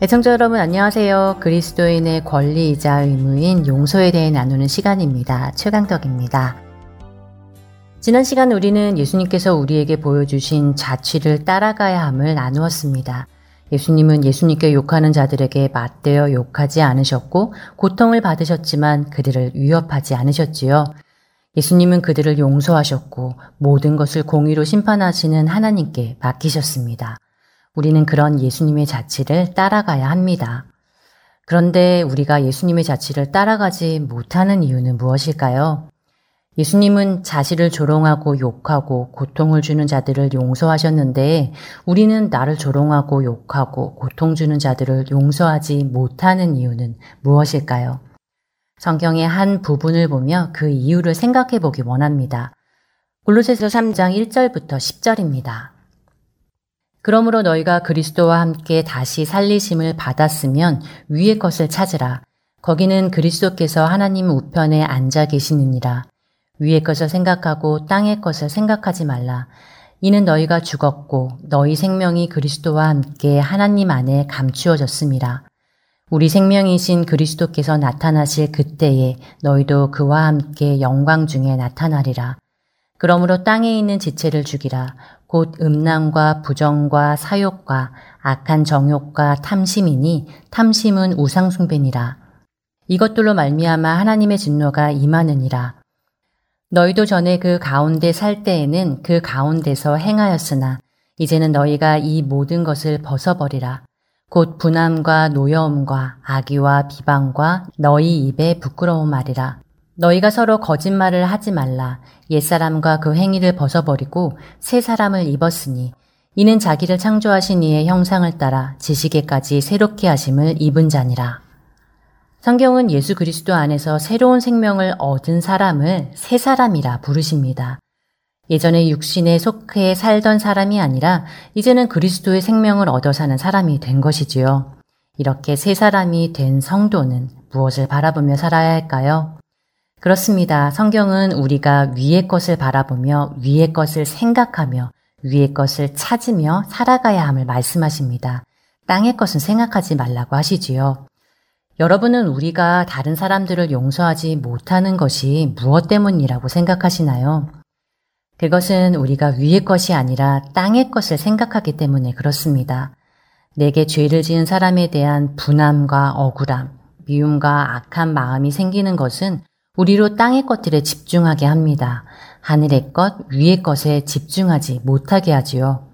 애청자 여러분 안녕하세요. 그리스도인의 권리이자 의무인 용서에 대해 나누는 시간입니다. 최강덕입니다. 지난 시간 우리는 예수님께서 우리에게 보여주신 자취를 따라가야 함을 나누었습니다. 예수님은 예수님께 욕하는 자들에게 맞대어 욕하지 않으셨고 고통을 받으셨지만 그들을 위협하지 않으셨지요. 예수님은 그들을 용서하셨고 모든 것을 공의로 심판하시는 하나님께 맡기셨습니다. 우리는 그런 예수님의 자취를 따라가야 합니다. 그런데 우리가 예수님의 자취를 따라가지 못하는 이유는 무엇일까요? 예수님은 자신을 조롱하고 욕하고 고통을 주는 자들을 용서하셨는데 우리는 나를 조롱하고 욕하고 고통 주는 자들을 용서하지 못하는 이유는 무엇일까요? 성경의 한 부분을 보며 그 이유를 생각해 보기 원합니다. 골로새서 3장 1절부터 10절입니다. 그러므로 너희가 그리스도와 함께 다시 살리심을 받았으면 위의 것을 찾으라. 거기는 그리스도께서 하나님 우편에 앉아 계시느니라. 위의 것을 생각하고 땅의 것을 생각하지 말라. 이는 너희가 죽었고 너희 생명이 그리스도와 함께 하나님 안에 감추어졌음이라. 우리 생명이신 그리스도께서 나타나실 그때에 너희도 그와 함께 영광 중에 나타나리라. 그러므로 땅에 있는 지체를 죽이라. 곧 음란과 부정과 사욕과 악한 정욕과 탐심이니 탐심은 우상숭배니라. 이것들로 말미암아 하나님의 진노가 임하느니라. 너희도 전에 그 가운데 살 때에는 그 가운데서 행하였으나 이제는 너희가 이 모든 것을 벗어버리라. 곧 분함과 노여움과 악의와 비방과 너희 입에 부끄러운 말이라. 너희가 서로 거짓말을 하지 말라. 옛사람과 그 행위를 벗어버리고 새 사람을 입었으니 이는 자기를 창조하신 이의 형상을 따라 지식에까지 새롭게 하심을 입은 자니라. 성경은 예수 그리스도 안에서 새로운 생명을 얻은 사람을 새 사람이라 부르십니다. 예전에 육신에 속해 살던 사람이 아니라 이제는 그리스도의 생명을 얻어 사는 사람이 된 것이지요. 이렇게 새 사람이 된 성도는 무엇을 바라보며 살아야 할까요? 그렇습니다. 성경은 우리가 위의 것을 바라보며 위의 것을 생각하며 위의 것을 찾으며 살아가야 함을 말씀하십니다. 땅의 것은 생각하지 말라고 하시지요. 여러분은 우리가 다른 사람들을 용서하지 못하는 것이 무엇 때문이라고 생각하시나요? 그것은 우리가 위의 것이 아니라 땅의 것을 생각하기 때문에 그렇습니다. 내게 죄를 지은 사람에 대한 분함과 억울함, 미움과 악한 마음이 생기는 것은 우리로 땅의 것들에 집중하게 합니다. 하늘의 것, 위의 것에 집중하지 못하게 하지요.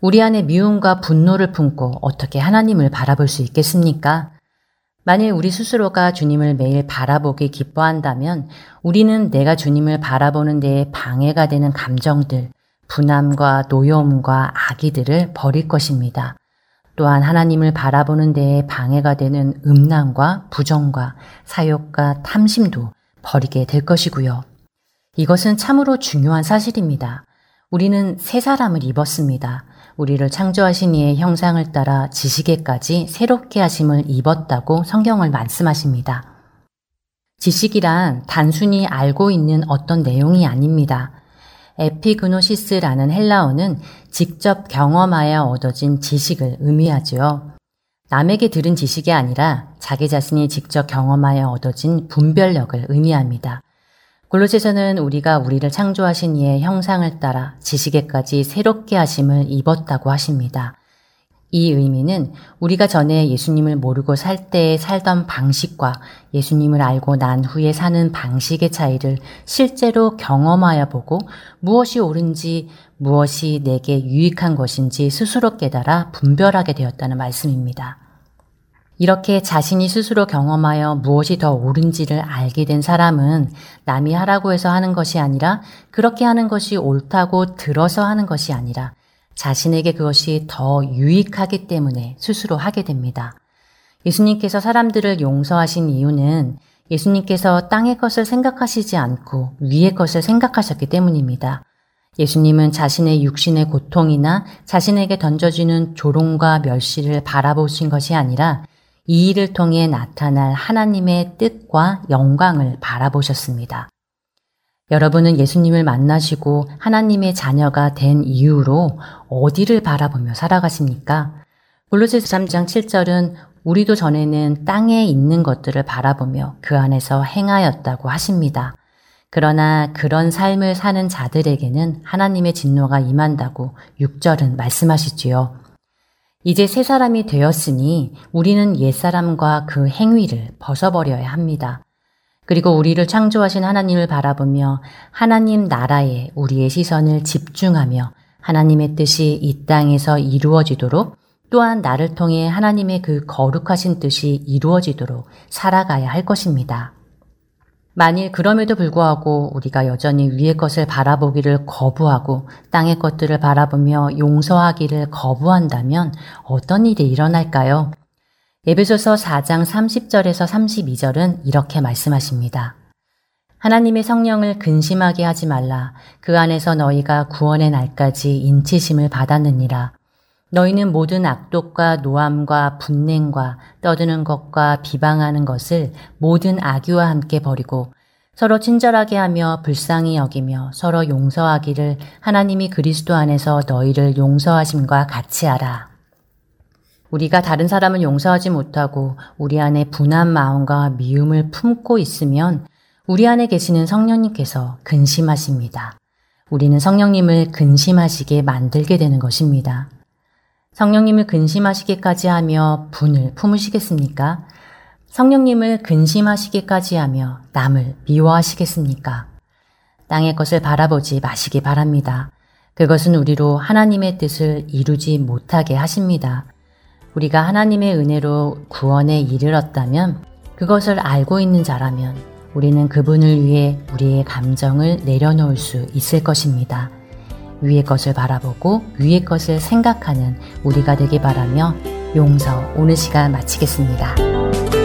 우리 안에 미움과 분노를 품고 어떻게 하나님을 바라볼 수 있겠습니까? 만일 우리 스스로가 주님을 매일 바라보기 기뻐한다면 우리는 내가 주님을 바라보는 데에 방해가 되는 감정들, 분함과 노여움과 악의들을 버릴 것입니다. 또한 하나님을 바라보는 데에 방해가 되는 음란과 부정과 사욕과 탐심도 버리게 될 것이고요. 이것은 참으로 중요한 사실입니다. 우리는 새 사람을 입었습니다. 우리를 창조하신 이의 형상을 따라 지식에까지 새롭게 하심을 입었다고 성경을 말씀하십니다. 지식이란 단순히 알고 있는 어떤 내용이 아닙니다. 에피그노시스라는 헬라어는 직접 경험하여 얻어진 지식을 의미하지요. 남에게 들은 지식이 아니라 자기 자신이 직접 경험하여 얻어진 분별력을 의미합니다. 골로새서는 우리가 우리를 창조하신 이의 형상을 따라 지식에까지 새롭게 하심을 입었다고 하십니다. 이 의미는 우리가 전에 예수님을 모르고 살 때에 살던 방식과 예수님을 알고 난 후에 사는 방식의 차이를 실제로 경험하여 보고 무엇이 옳은지 무엇이 내게 유익한 것인지 스스로 깨달아 분별하게 되었다는 말씀입니다. 이렇게 자신이 스스로 경험하여 무엇이 더 옳은지를 알게 된 사람은 남이 하라고 해서 하는 것이 아니라 그렇게 하는 것이 옳다고 들어서 하는 것이 아니라 자신에게 그것이 더 유익하기 때문에 스스로 하게 됩니다. 예수님께서 사람들을 용서하신 이유는 예수님께서 땅의 것을 생각하시지 않고 위의 것을 생각하셨기 때문입니다. 예수님은 자신의 육신의 고통이나 자신에게 던져지는 조롱과 멸시를 바라보신 것이 아니라 이 일을 통해 나타날 하나님의 뜻과 영광을 바라보셨습니다. 여러분은 예수님을 만나시고 하나님의 자녀가 된 이후로 어디를 바라보며 살아가십니까? 골로새서 3장 7절은 우리도 전에는 땅에 있는 것들을 바라보며 그 안에서 행하였다고 하십니다. 그러나 그런 삶을 사는 자들에게는 하나님의 진노가 임한다고 6절은 말씀하시지요. 이제 새 사람이 되었으니 우리는 옛사람과 그 행위를 벗어버려야 합니다. 그리고 우리를 창조하신 하나님을 바라보며 하나님 나라에 우리의 시선을 집중하며 하나님의 뜻이 이 땅에서 이루어지도록 또한 나를 통해 하나님의 그 거룩하신 뜻이 이루어지도록 살아가야 할 것입니다. 만일 그럼에도 불구하고 우리가 여전히 위의 것을 바라보기를 거부하고 땅의 것들을 바라보며 용서하기를 거부한다면 어떤 일이 일어날까요? 예배소서 4장 30절에서 32절은 이렇게 말씀하십니다. 하나님의 성령을 근심하게 하지 말라. 그 안에서 너희가 구원의 날까지 인치심을 받았느니라. 너희는 모든 악독과 노함과 분냉과 떠드는 것과 비방하는 것을 모든 악유와 함께 버리고 서로 친절하게 하며 불쌍히 여기며 서로 용서하기를 하나님이 그리스도 안에서 너희를 용서하심과 같이 하라. 우리가 다른 사람을 용서하지 못하고 우리 안에 분한 마음과 미움을 품고 있으면 우리 안에 계시는 성령님께서 근심하십니다. 우리는 성령님을 근심하시게 만들게 되는 것입니다. 성령님을 근심하시기까지 하며 분을 품으시겠습니까? 성령님을 근심하시기까지 하며 남을 미워하시겠습니까? 땅의 것을 바라보지 마시기 바랍니다. 그것은 우리로 하나님의 뜻을 이루지 못하게 하십니다. 우리가 하나님의 은혜로 구원에 이르렀다면 그것을 알고 있는 자라면 우리는 그분을 위해 우리의 감정을 내려놓을 수 있을 것입니다. 위의 것을 바라보고 위의 것을 생각하는 우리가 되기 바라며 용서 오늘 시간 마치겠습니다.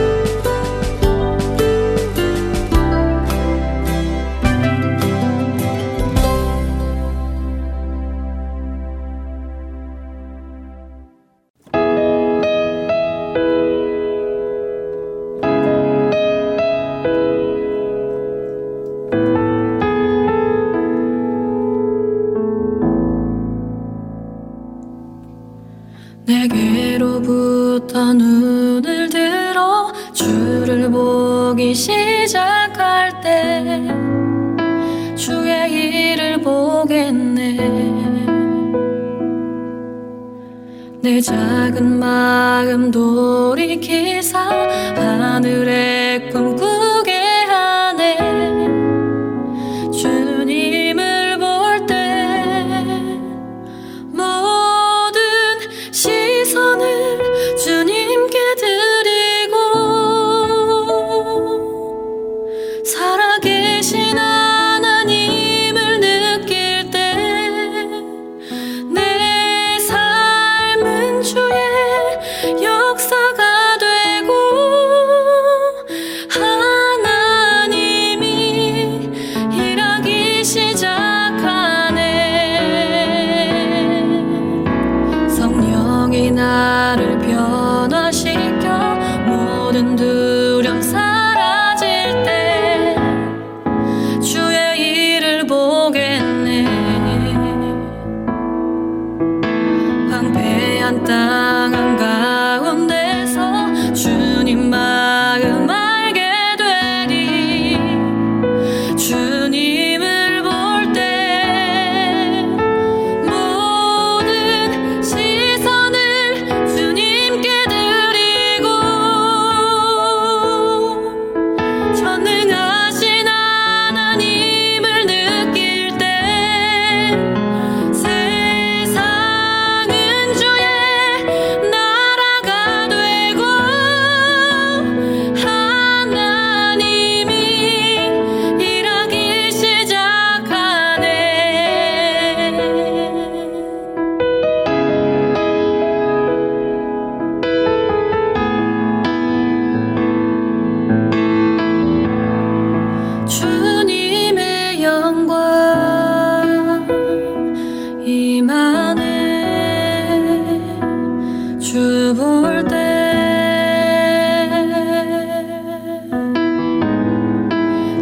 작은 마음 돌이키사 하늘의 꿈꾸 이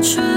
주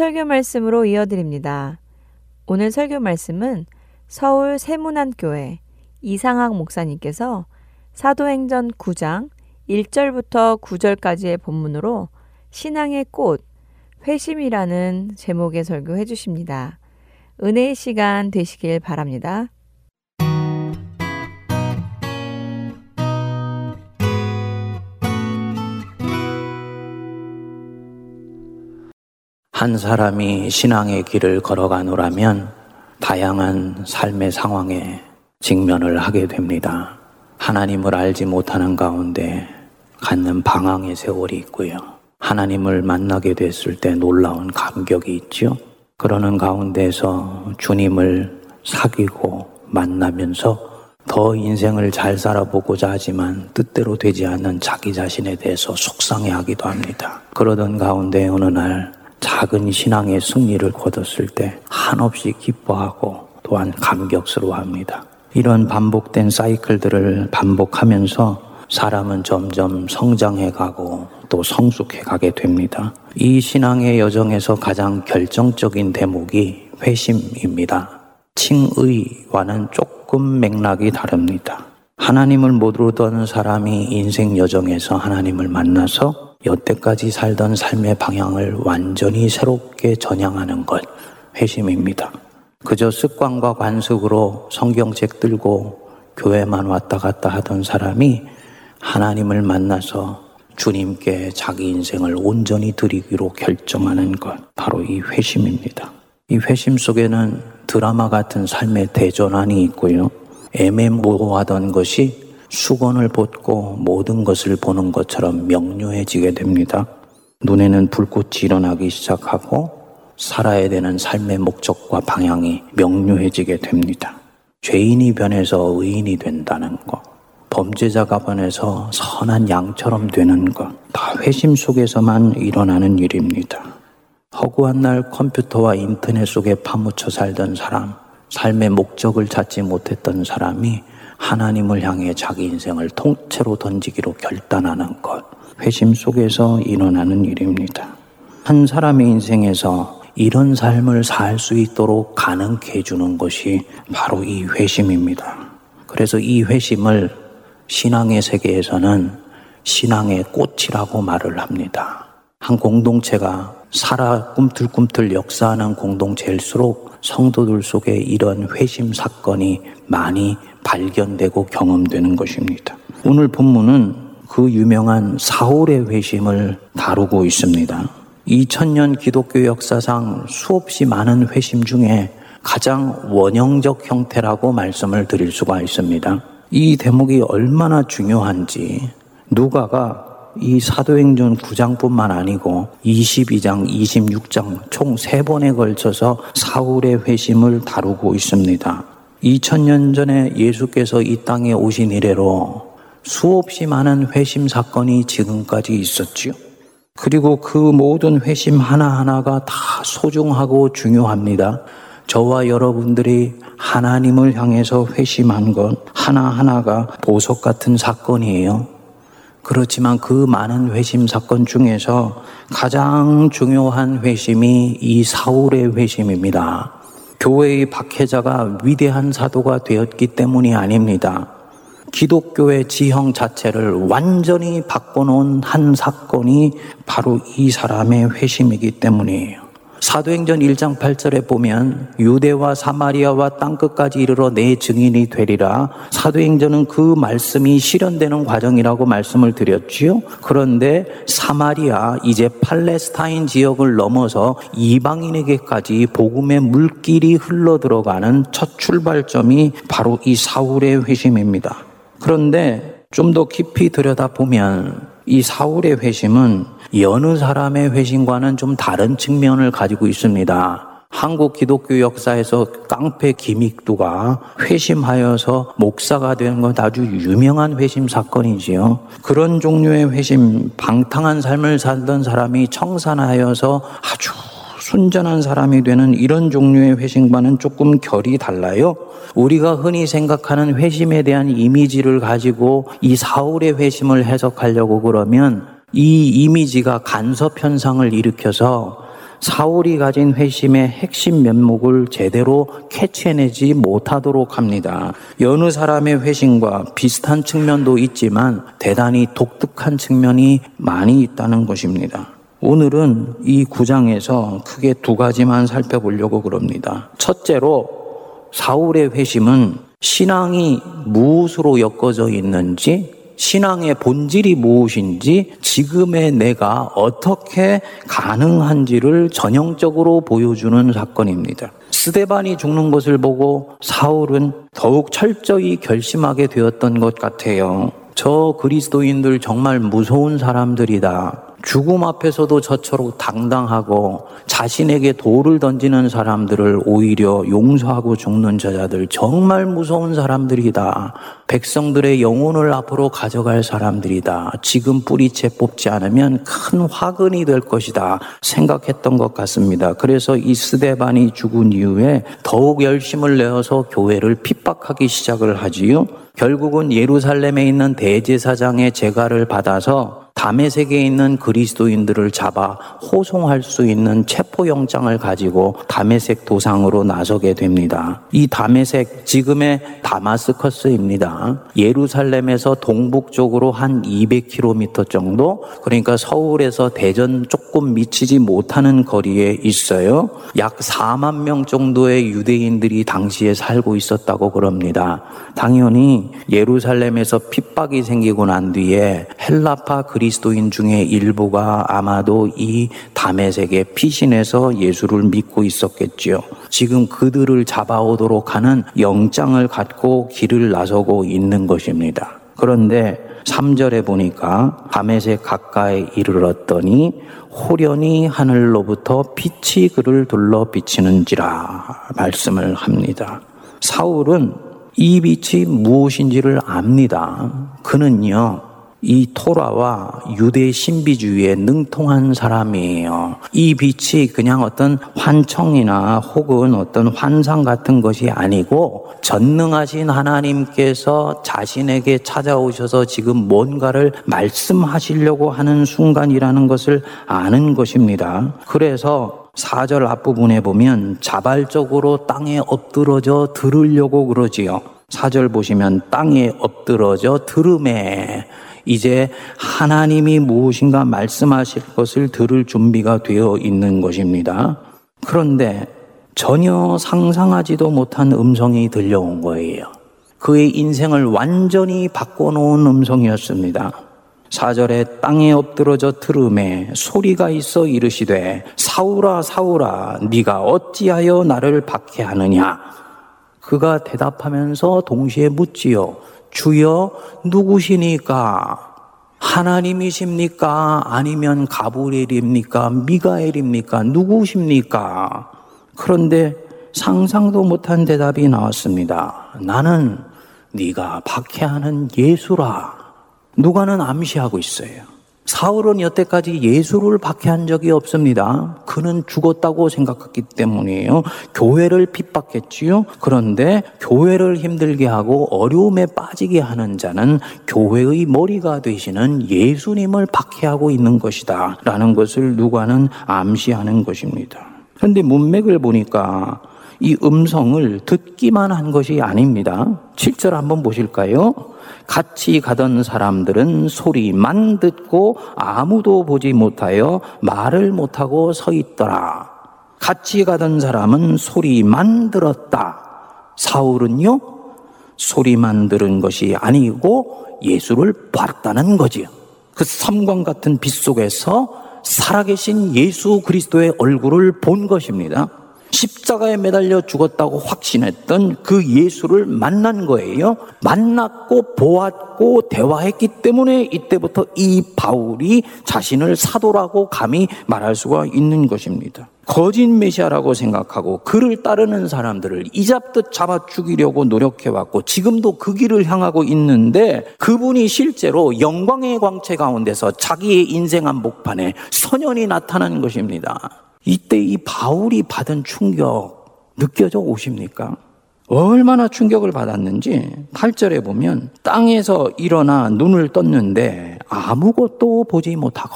설교 말씀으로 이어드립니다. 오늘 설교 말씀은 서울 세문안교회 이상학 목사님께서 사도행전 9장 1절부터 9절까지의 본문으로 신앙의 꽃, 회심이라는 제목의 설교해 주십니다. 은혜의 시간 되시길 바랍니다. 한 사람이 신앙의 길을 걸어가노라면 다양한 삶의 상황에 직면을 하게 됩니다. 하나님을 알지 못하는 가운데 갖는 방황의 세월이 있고요. 하나님을 만나게 됐을 때 놀라운 감격이 있죠. 그러는 가운데서 주님을 사귀고 만나면서 더 인생을 잘 살아보고자 하지만 뜻대로 되지 않는 자기 자신에 대해서 속상해 하기도 합니다. 그러던 가운데 어느 날 작은 신앙의 승리를 거뒀을 때 한없이 기뻐하고 또한 감격스러워 합니다. 이런 반복된 사이클들을 반복하면서 사람은 점점 성장해 가고 또 성숙해 가게 됩니다. 이 신앙의 여정에서 가장 결정적인 대목이 회심입니다. 칭의와는 조금 맥락이 다릅니다. 하나님을 모르던 사람이 인생 여정에서 하나님을 만나서 여태까지 살던 삶의 방향을 완전히 새롭게 전향하는 것, 회심입니다. 그저 습관과 관습으로 성경책 들고 교회만 왔다 갔다 하던 사람이 하나님을 만나서 주님께 자기 인생을 온전히 드리기로 결정하는 것, 바로 이 회심입니다. 이 회심 속에는 드라마 같은 삶의 대전환이 있고요. 애매모호하던 것이 수건을 벗고 모든 것을 보는 것처럼 명료해지게 됩니다. 눈에는 불꽃이 일어나기 시작하고 살아야 되는 삶의 목적과 방향이 명료해지게 됩니다. 죄인이 변해서 의인이 된다는 것, 범죄자가 변해서 선한 양처럼 되는 것, 다 회심 속에서만 일어나는 일입니다. 허구한 날 컴퓨터와 인터넷 속에 파묻혀 살던 사람, 삶의 목적을 찾지 못했던 사람이 하나님을 향해 자기 인생을 통째로 던지기로 결단하는 것, 회심 속에서 일어나는 일입니다. 한 사람의 인생에서 이런 삶을 살 수 있도록 가능케 해주는 것이 바로 이 회심입니다. 그래서 이 회심을 신앙의 세계에서는 신앙의 꽃이라고 말을 합니다. 한 공동체가 살아 꿈틀꿈틀 역사하는 공동체일수록 성도들 속에 이런 회심 사건이 많이 발견되고 경험되는 것입니다. 오늘 본문은 그 유명한 사울의 회심을 다루고 있습니다. 2000년 기독교 역사상 수없이 많은 회심 중에 가장 원형적 형태라고 말씀을 드릴 수가 있습니다. 이 대목이 얼마나 중요한지 누가가 이 사도행전 9장뿐만 아니고 22장, 26장 총 세 번에 걸쳐서 사울의 회심을 다루고 있습니다. 2000년 전에 예수께서 이 땅에 오신 이래로 수없이 많은 회심 사건이 지금까지 있었지요. 그리고 그 모든 회심 하나하나가 다 소중하고 중요합니다. 저와 여러분들이 하나님을 향해서 회심한 것 하나하나가 보석 같은 사건이에요. 그렇지만 그 많은 회심 사건 중에서 가장 중요한 회심이 이 사울의 회심입니다. 교회의 박해자가 위대한 사도가 되었기 때문이 아닙니다. 기독교의 지형 자체를 완전히 바꿔놓은 한 사건이 바로 이 사람의 회심이기 때문이에요. 사도행전 1장 8절에 보면 유대와 사마리아와 땅끝까지 이르러 내 증인이 되리라. 사도행전은 그 말씀이 실현되는 과정이라고 말씀을 드렸지요. 그런데 사마리아 이제 팔레스타인 지역을 넘어서 이방인에게까지 복음의 물길이 흘러 들어가는 첫 출발점이 바로 이 사울의 회심입니다. 그런데 좀 더 깊이 들여다보면 이 사울의 회심은 여느 사람의 회심과는 좀 다른 측면을 가지고 있습니다. 한국 기독교 역사에서 깡패 김익두가 회심하여서 목사가 된것 아주 유명한 회심 사건이지요. 그런 종류의 회심, 방탕한 삶을 살던 사람이 청산하여서 아주 순전한 사람이 되는 이런 종류의 회심과는 조금 결이 달라요. 우리가 흔히 생각하는 회심에 대한 이미지를 가지고 이 사울의 회심을 해석하려고 그러면 이 이미지가 간섭 현상을 일으켜서 사울이 가진 회심의 핵심 면목을 제대로 캐치해내지 못하도록 합니다. 여느 사람의 회심과 비슷한 측면도 있지만 대단히 독특한 측면이 많이 있다는 것입니다. 오늘은 이 구장에서 크게 두 가지만 살펴보려고 그럽니다. 첫째로 사울의 회심은 신앙이 무엇으로 엮어져 있는지 신앙의 본질이 무엇인지 지금의 내가 어떻게 가능한지를 전형적으로 보여주는 사건입니다. 스데반이 죽는 것을 보고 사울은 더욱 철저히 결심하게 되었던 것 같아요. 저 그리스도인들 정말 무서운 사람들이다. 죽음 앞에서도 저처럼 당당하고 자신에게 돌을 던지는 사람들을 오히려 용서하고 죽는 저자들 정말 무서운 사람들이다. 백성들의 영혼을 앞으로 가져갈 사람들이다. 지금 뿌리채 뽑지 않으면 큰 화근이 될 것이다. 생각했던 것 같습니다. 그래서 이 스데반이 죽은 이후에 더욱 열심을 내어서 교회를 핍박하기 시작을 하지요. 결국은 예루살렘에 있는 대제사장의 재가를 받아서 담에색에 있는 그리스도인들을 잡아 호송할 수 있는 체포영장을 가지고 담에색 도상으로 나서게 됩니다. 이 담에색, 지금의 다마스커스입니다. 예루살렘에서 동북쪽으로 한 200km 정도, 그러니까 서울에서 대전 조금 미치지 못하는 거리에 있어요. 약 4만 명 정도의 유대인들이 당시에 살고 있었다고 그럽니다. 당연히 예루살렘에서 핍박이 생기고 난 뒤에 헬라파 그리 스도인 중에 일부가 아마도 이 담에색에 피신해서 예수를 믿고 있었겠지요. 지금 그들을 잡아오도록 하는 영장을 갖고 길을 나서고 있는 것입니다. 그런데 3절에 보니까 담에색 가까이 이르렀더니 호련히 하늘로부터 빛이 그를 둘러 비치는지라 말씀을 합니다. 사울은 이 빛이 무엇인지를 압니다. 그는요, 이 토라와 유대 신비주의에 능통한 사람이에요. 이 빛이 그냥 어떤 환청이나 혹은 어떤 환상 같은 것이 아니고 전능하신 하나님께서 자신에게 찾아오셔서 지금 뭔가를 말씀하시려고 하는 순간이라는 것을 아는 것입니다. 그래서 4절 앞부분에 보면 자발적으로 땅에 엎드러져 들으려고 그러지요. 4절 보시면 땅에 엎드러져 들음에 이제 하나님이 무엇인가 말씀하실 것을 들을 준비가 되어 있는 것입니다. 그런데 전혀 상상하지도 못한 음성이 들려온 거예요. 그의 인생을 완전히 바꿔놓은 음성이었습니다. 사절에 땅에 엎드러져 들음에 소리가 있어 이르시되 사울아 사울아 네가 어찌하여 나를 박해하느냐 그가 대답하면서 동시에 묻지요 주여 누구시니까 하나님이십니까? 아니면 가브리엘입니까? 미가엘입니까? 누구십니까? 그런데 상상도 못한 대답이 나왔습니다. 나는 네가 박해하는 예수라. 누가는 암시하고 있어요. 사울은 여태까지 예수를 박해한 적이 없습니다. 그는 죽었다고 생각했기 때문이에요. 교회를 핍박했지요. 그런데 교회를 힘들게 하고 어려움에 빠지게 하는 자는 교회의 머리가 되시는 예수님을 박해하고 있는 것이다. 라는 것을 누가는 암시하는 것입니다. 그런데 문맥을 보니까 이 음성을 듣기만 한 것이 아닙니다. 7절 한번 보실까요? 같이 가던 사람들은 소리만 듣고 아무도 보지 못하여 말을 못하고 서 있더라. 같이 가던 사람은 소리만 들었다. 사울은요, 소리만 들은 것이 아니고 예수를 봤다는 거지요. 그 섬광 같은 빛 속에서 살아계신 예수 그리스도의 얼굴을 본 것입니다. 십자가에 매달려 죽었다고 확신했던 그 예수를 만난 거예요. 만났고 보았고 대화했기 때문에 이때부터 이 바울이 자신을 사도라고 감히 말할 수가 있는 것입니다. 거짓 메시아라고 생각하고 그를 따르는 사람들을 이잡듯 잡아 죽이려고 노력해왔고 지금도 그 길을 향하고 있는데 그분이 실제로 영광의 광채 가운데서 자기의 인생 한복판에 선연이 나타난 것입니다. 이때 이 바울이 받은 충격 느껴져 오십니까? 얼마나 충격을 받았는지 8절에 보면 땅에서 일어나 눈을 떴는데 아무것도 보지 못하고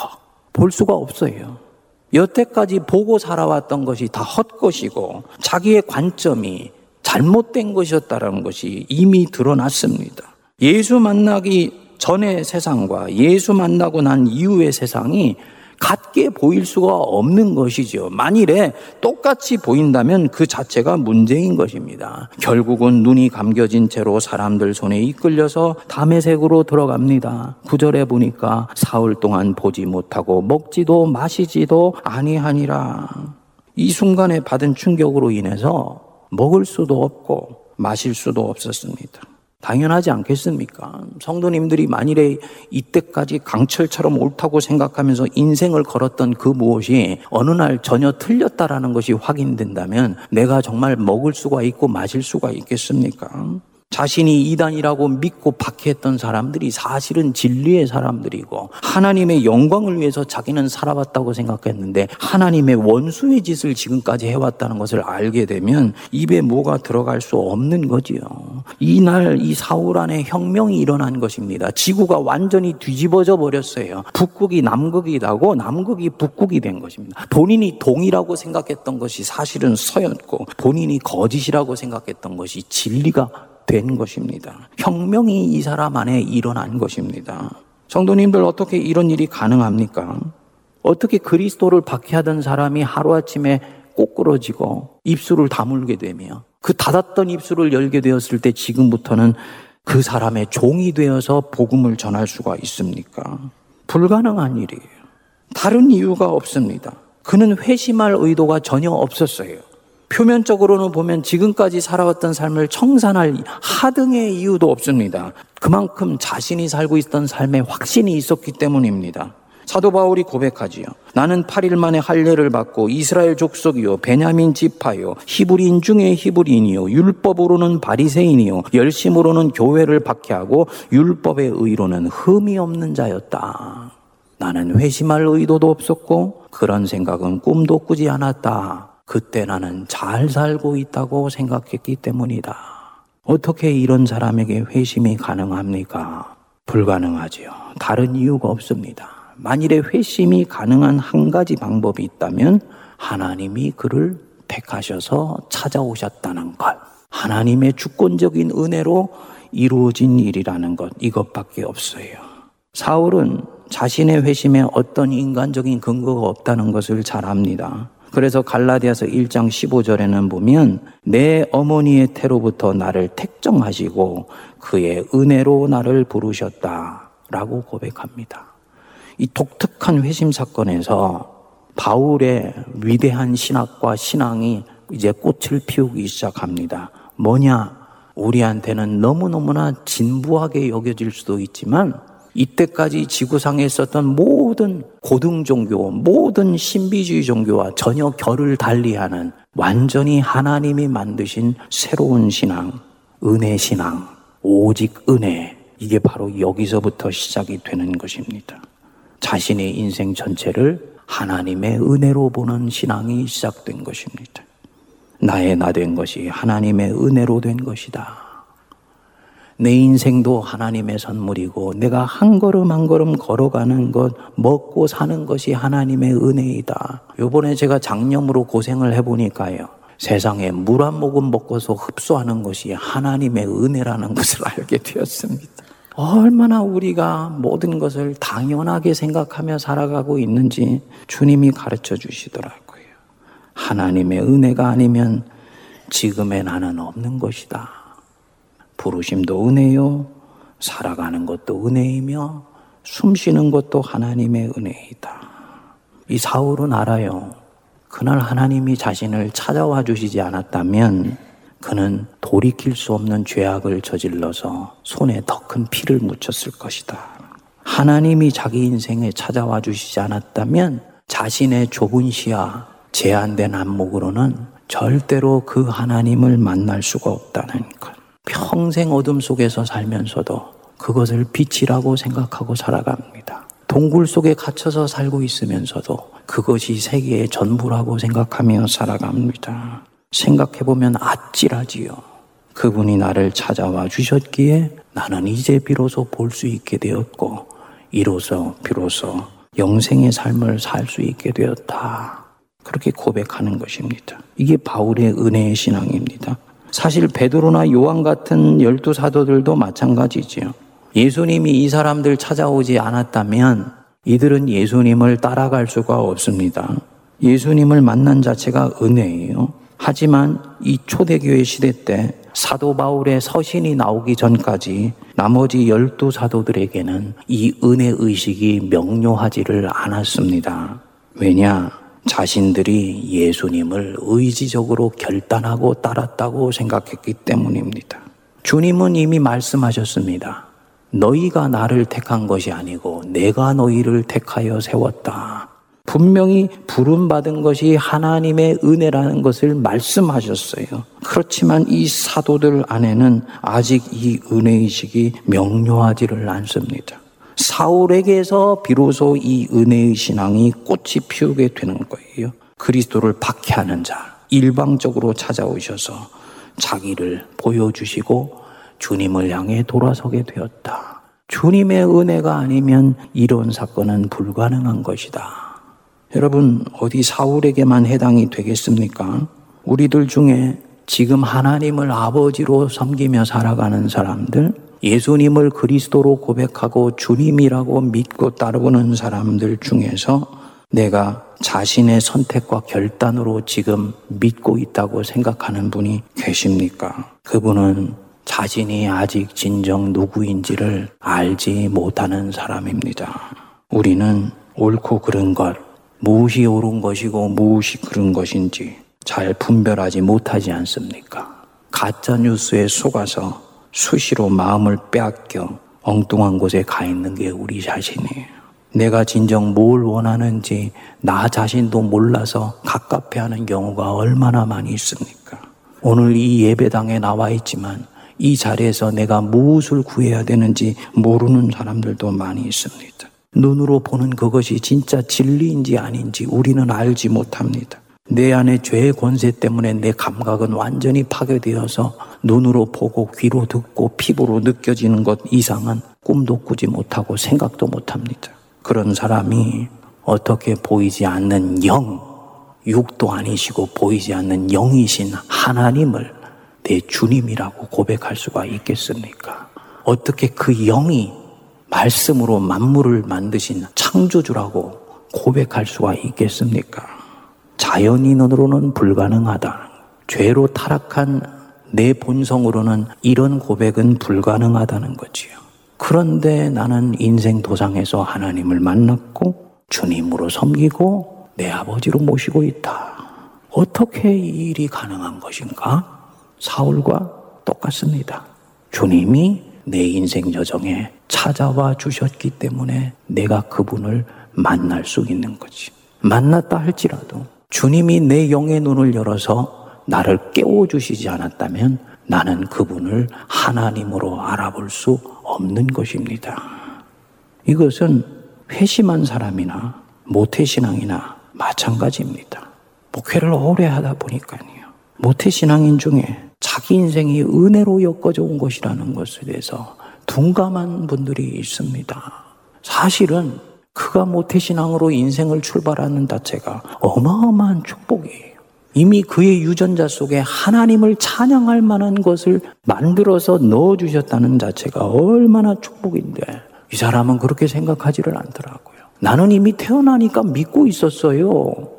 볼 수가 없어요. 여태까지 보고 살아왔던 것이 다 헛것이고 자기의 관점이 잘못된 것이었다는 것이 이미 드러났습니다. 예수 만나기 전의 세상과 예수 만나고 난 이후의 세상이 같게 보일 수가 없는 것이죠. 만일에 똑같이 보인다면 그 자체가 문제인 것입니다. 결국은 눈이 감겨진 채로 사람들 손에 이끌려서 담의색으로 들어갑니다. 구절에 보니까 사흘 동안 보지 못하고 먹지도 마시지도 아니하니라. 이 순간에 받은 충격으로 인해서 먹을 수도 없고 마실 수도 없었습니다. 당연하지 않겠습니까? 성도님들이 만일에 이때까지 강철처럼 옳다고 생각하면서 인생을 걸었던 그 무엇이 어느 날 전혀 틀렸다라는 것이 확인된다면 내가 정말 먹을 수가 있고 마실 수가 있겠습니까? 자신이 이단이라고 믿고 박해했던 사람들이 사실은 진리의 사람들이고 하나님의 영광을 위해서 자기는 살아왔다고 생각했는데 하나님의 원수의 짓을 지금까지 해왔다는 것을 알게 되면 입에 뭐가 들어갈 수 없는 거지요. 이날 이 사울 안에 혁명이 일어난 것입니다. 지구가 완전히 뒤집어져 버렸어요. 북극이 남극이 나고 남극이 북극이 된 것입니다. 본인이 동이라고 생각했던 것이 사실은 서였고 본인이 거짓이라고 생각했던 것이 진리가 된 것입니다. 혁명이 이 사람 안에 일어난 것입니다. 성도님들 어떻게 이런 일이 가능합니까? 어떻게 그리스도를 박해하던 사람이 하루아침에 꼬꾸러지고 입술을 다물게 되며 그 닫았던 입술을 열게 되었을 때 지금부터는 그 사람의 종이 되어서 복음을 전할 수가 있습니까? 불가능한 일이에요. 다른 이유가 없습니다. 그는 회심할 의도가 전혀 없었어요. 표면적으로는 보면 지금까지 살아왔던 삶을 청산할 하등의 이유도 없습니다. 그만큼 자신이 살고 있던 삶에 확신이 있었기 때문입니다. 사도 바울이 고백하지요. 나는 8일 만에 할례를 받고 이스라엘 족속이요 베냐민 지파요 히브리인 중에 히브리인이요 율법으로는 바리새인이요 열심으로는 교회를 박해하고 율법의 의로는 흠이 없는 자였다. 나는 회심할 의도도 없었고 그런 생각은 꿈도 꾸지 않았다. 그때 나는 잘 살고 있다고 생각했기 때문이다. 어떻게 이런 사람에게 회심이 가능합니까? 불가능하지요. 다른 이유가 없습니다. 만일에 회심이 가능한 한 가지 방법이 있다면 하나님이 그를 택하셔서 찾아오셨다는 것. 하나님의 주권적인 은혜로 이루어진 일이라는 것. 이것밖에 없어요. 사울은 자신의 회심에 어떤 인간적인 근거가 없다는 것을 잘 압니다. 그래서 갈라디아서 1장 15절에는 보면 내 어머니의 태로부터 나를 택정하시고 그의 은혜로 나를 부르셨다라고 고백합니다. 이 독특한 회심 사건에서 바울의 위대한 신학과 신앙이 이제 꽃을 피우기 시작합니다. 뭐냐? 우리한테는 너무너무나 진부하게 여겨질 수도 있지만 이때까지 지구상에 있었던 모든 고등 종교, 모든 신비주의 종교와 전혀 결을 달리하는 완전히 하나님이 만드신 새로운 신앙, 은혜 신앙, 오직 은혜. 이게 바로 여기서부터 시작이 되는 것입니다. 자신의 인생 전체를 하나님의 은혜로 보는 신앙이 시작된 것입니다. 나의 나 된 것이 하나님의 은혜로 된 것이다. 내 인생도 하나님의 선물이고 내가 한 걸음 한 걸음 걸어가는 것, 먹고 사는 것이 하나님의 은혜이다. 요번에 제가 장염으로 고생을 해 보니까요. 세상에 물 한 모금 먹고서 흡수하는 것이 하나님의 은혜라는 것을 알게 되었습니다. 얼마나 우리가 모든 것을 당연하게 생각하며 살아가고 있는지 주님이 가르쳐 주시더라고요. 하나님의 은혜가 아니면 지금의 나는 없는 것이다. 부르심도 은혜요. 살아가는 것도 은혜이며 숨 쉬는 것도 하나님의 은혜이다. 이 사울은 알아요. 그날 하나님이 자신을 찾아와 주시지 않았다면 그는 돌이킬 수 없는 죄악을 저질러서 손에 더 큰 피를 묻혔을 것이다. 하나님이 자기 인생에 찾아와 주시지 않았다면 자신의 좁은 시야, 제한된 안목으로는 절대로 그 하나님을 만날 수가 없다는 것. 평생 어둠 속에서 살면서도 그것을 빛이라고 생각하고 살아갑니다. 동굴 속에 갇혀서 살고 있으면서도 그것이 세계의 전부라고 생각하며 살아갑니다. 생각해보면 아찔하지요. 그분이 나를 찾아와 주셨기에 나는 이제 비로소 볼 수 있게 되었고, 이로써 비로소 영생의 삶을 살 수 있게 되었다. 그렇게 고백하는 것입니다. 이게 바울의 은혜의 신앙입니다. 사실 베드로나 요한 같은 열두 사도들도 마찬가지지요. 예수님이 이 사람들 찾아오지 않았다면 이들은 예수님을 따라갈 수가 없습니다. 예수님을 만난 자체가 은혜예요. 하지만 이 초대교회 시대 때 사도 바울의 서신이 나오기 전까지 나머지 열두 사도들에게는 이 은혜 의식이 명료하지를 않았습니다. 왜냐? 자신들이 예수님을 의지적으로 결단하고 따랐다고 생각했기 때문입니다. 주님은 이미 말씀하셨습니다. 너희가 나를 택한 것이 아니고 내가 너희를 택하여 세웠다. 분명히 부름받은 것이 하나님의 은혜라는 것을 말씀하셨어요. 그렇지만 이 사도들 안에는 아직 이 은혜의식이 명료하지를 않습니다. 사울에게서 비로소 이 은혜의 신앙이 꽃이 피우게 되는 거예요. 그리스도를 박해하는 자, 일방적으로 찾아오셔서 자기를 보여주시고 주님을 향해 돌아서게 되었다. 주님의 은혜가 아니면 이런 사건은 불가능한 것이다. 여러분, 어디 사울에게만 해당이 되겠습니까? 우리들 중에 지금 하나님을 아버지로 섬기며 살아가는 사람들, 예수님을 그리스도로 고백하고 주님이라고 믿고 따르는 사람들 중에서 내가 자신의 선택과 결단으로 지금 믿고 있다고 생각하는 분이 계십니까? 그분은 자신이 아직 진정 누구인지를 알지 못하는 사람입니다. 우리는 옳고 그른 것, 무엇이 옳은 것이고 무엇이 그른 것인지 잘 분별하지 못하지 않습니까? 가짜 뉴스에 속아서 수시로 마음을 빼앗겨 엉뚱한 곳에 가 있는 게 우리 자신이에요. 내가 진정 뭘 원하는지 나 자신도 몰라서 갑갑해 하는 경우가 얼마나 많이 있습니까? 오늘 이 예배당에 나와 있지만 이 자리에서 내가 무엇을 구해야 되는지 모르는 사람들도 많이 있습니다. 눈으로 보는 그것이 진짜 진리인지 아닌지 우리는 알지 못합니다. 내 안에 죄의 권세 때문에 내 감각은 완전히 파괴되어서 눈으로 보고 귀로 듣고 피부로 느껴지는 것 이상은 꿈도 꾸지 못하고 생각도 못합니다. 그런 사람이 어떻게 보이지 않는 영, 육도 아니시고 보이지 않는 영이신 하나님을 내 주님이라고 고백할 수가 있겠습니까? 어떻게 그 영이 말씀으로 만물을 만드신 창조주라고 고백할 수가 있겠습니까? 자연인으로는 불가능하다. 죄로 타락한 내 본성으로는 이런 고백은 불가능하다는 거지요. 그런데 나는 인생 도상에서 하나님을 만났고 주님으로 섬기고 내 아버지로 모시고 있다. 어떻게 이 일이 가능한 것인가? 사울과 똑같습니다. 주님이 내 인생 여정에 찾아와 주셨기 때문에 내가 그분을 만날 수 있는 거지. 만났다 할지라도 주님이 내 영의 눈을 열어서 나를 깨워주시지 않았다면 나는 그분을 하나님으로 알아볼 수 없는 것입니다. 이것은 회심한 사람이나 모태신앙이나 마찬가지입니다. 목회를 오래 하다 보니까요. 모태신앙인 중에 자기 인생이 은혜로 엮어져 온 것이라는 것에 대해서 둔감한 분들이 있습니다. 사실은 그가 모태신앙으로 인생을 출발하는 자체가 어마어마한 축복이에요. 이미 그의 유전자 속에 하나님을 찬양할 만한 것을 만들어서 넣어주셨다는 자체가 얼마나 축복인데 이 사람은 그렇게 생각하지를 않더라고요. 나는 이미 태어나니까 믿고 있었어요.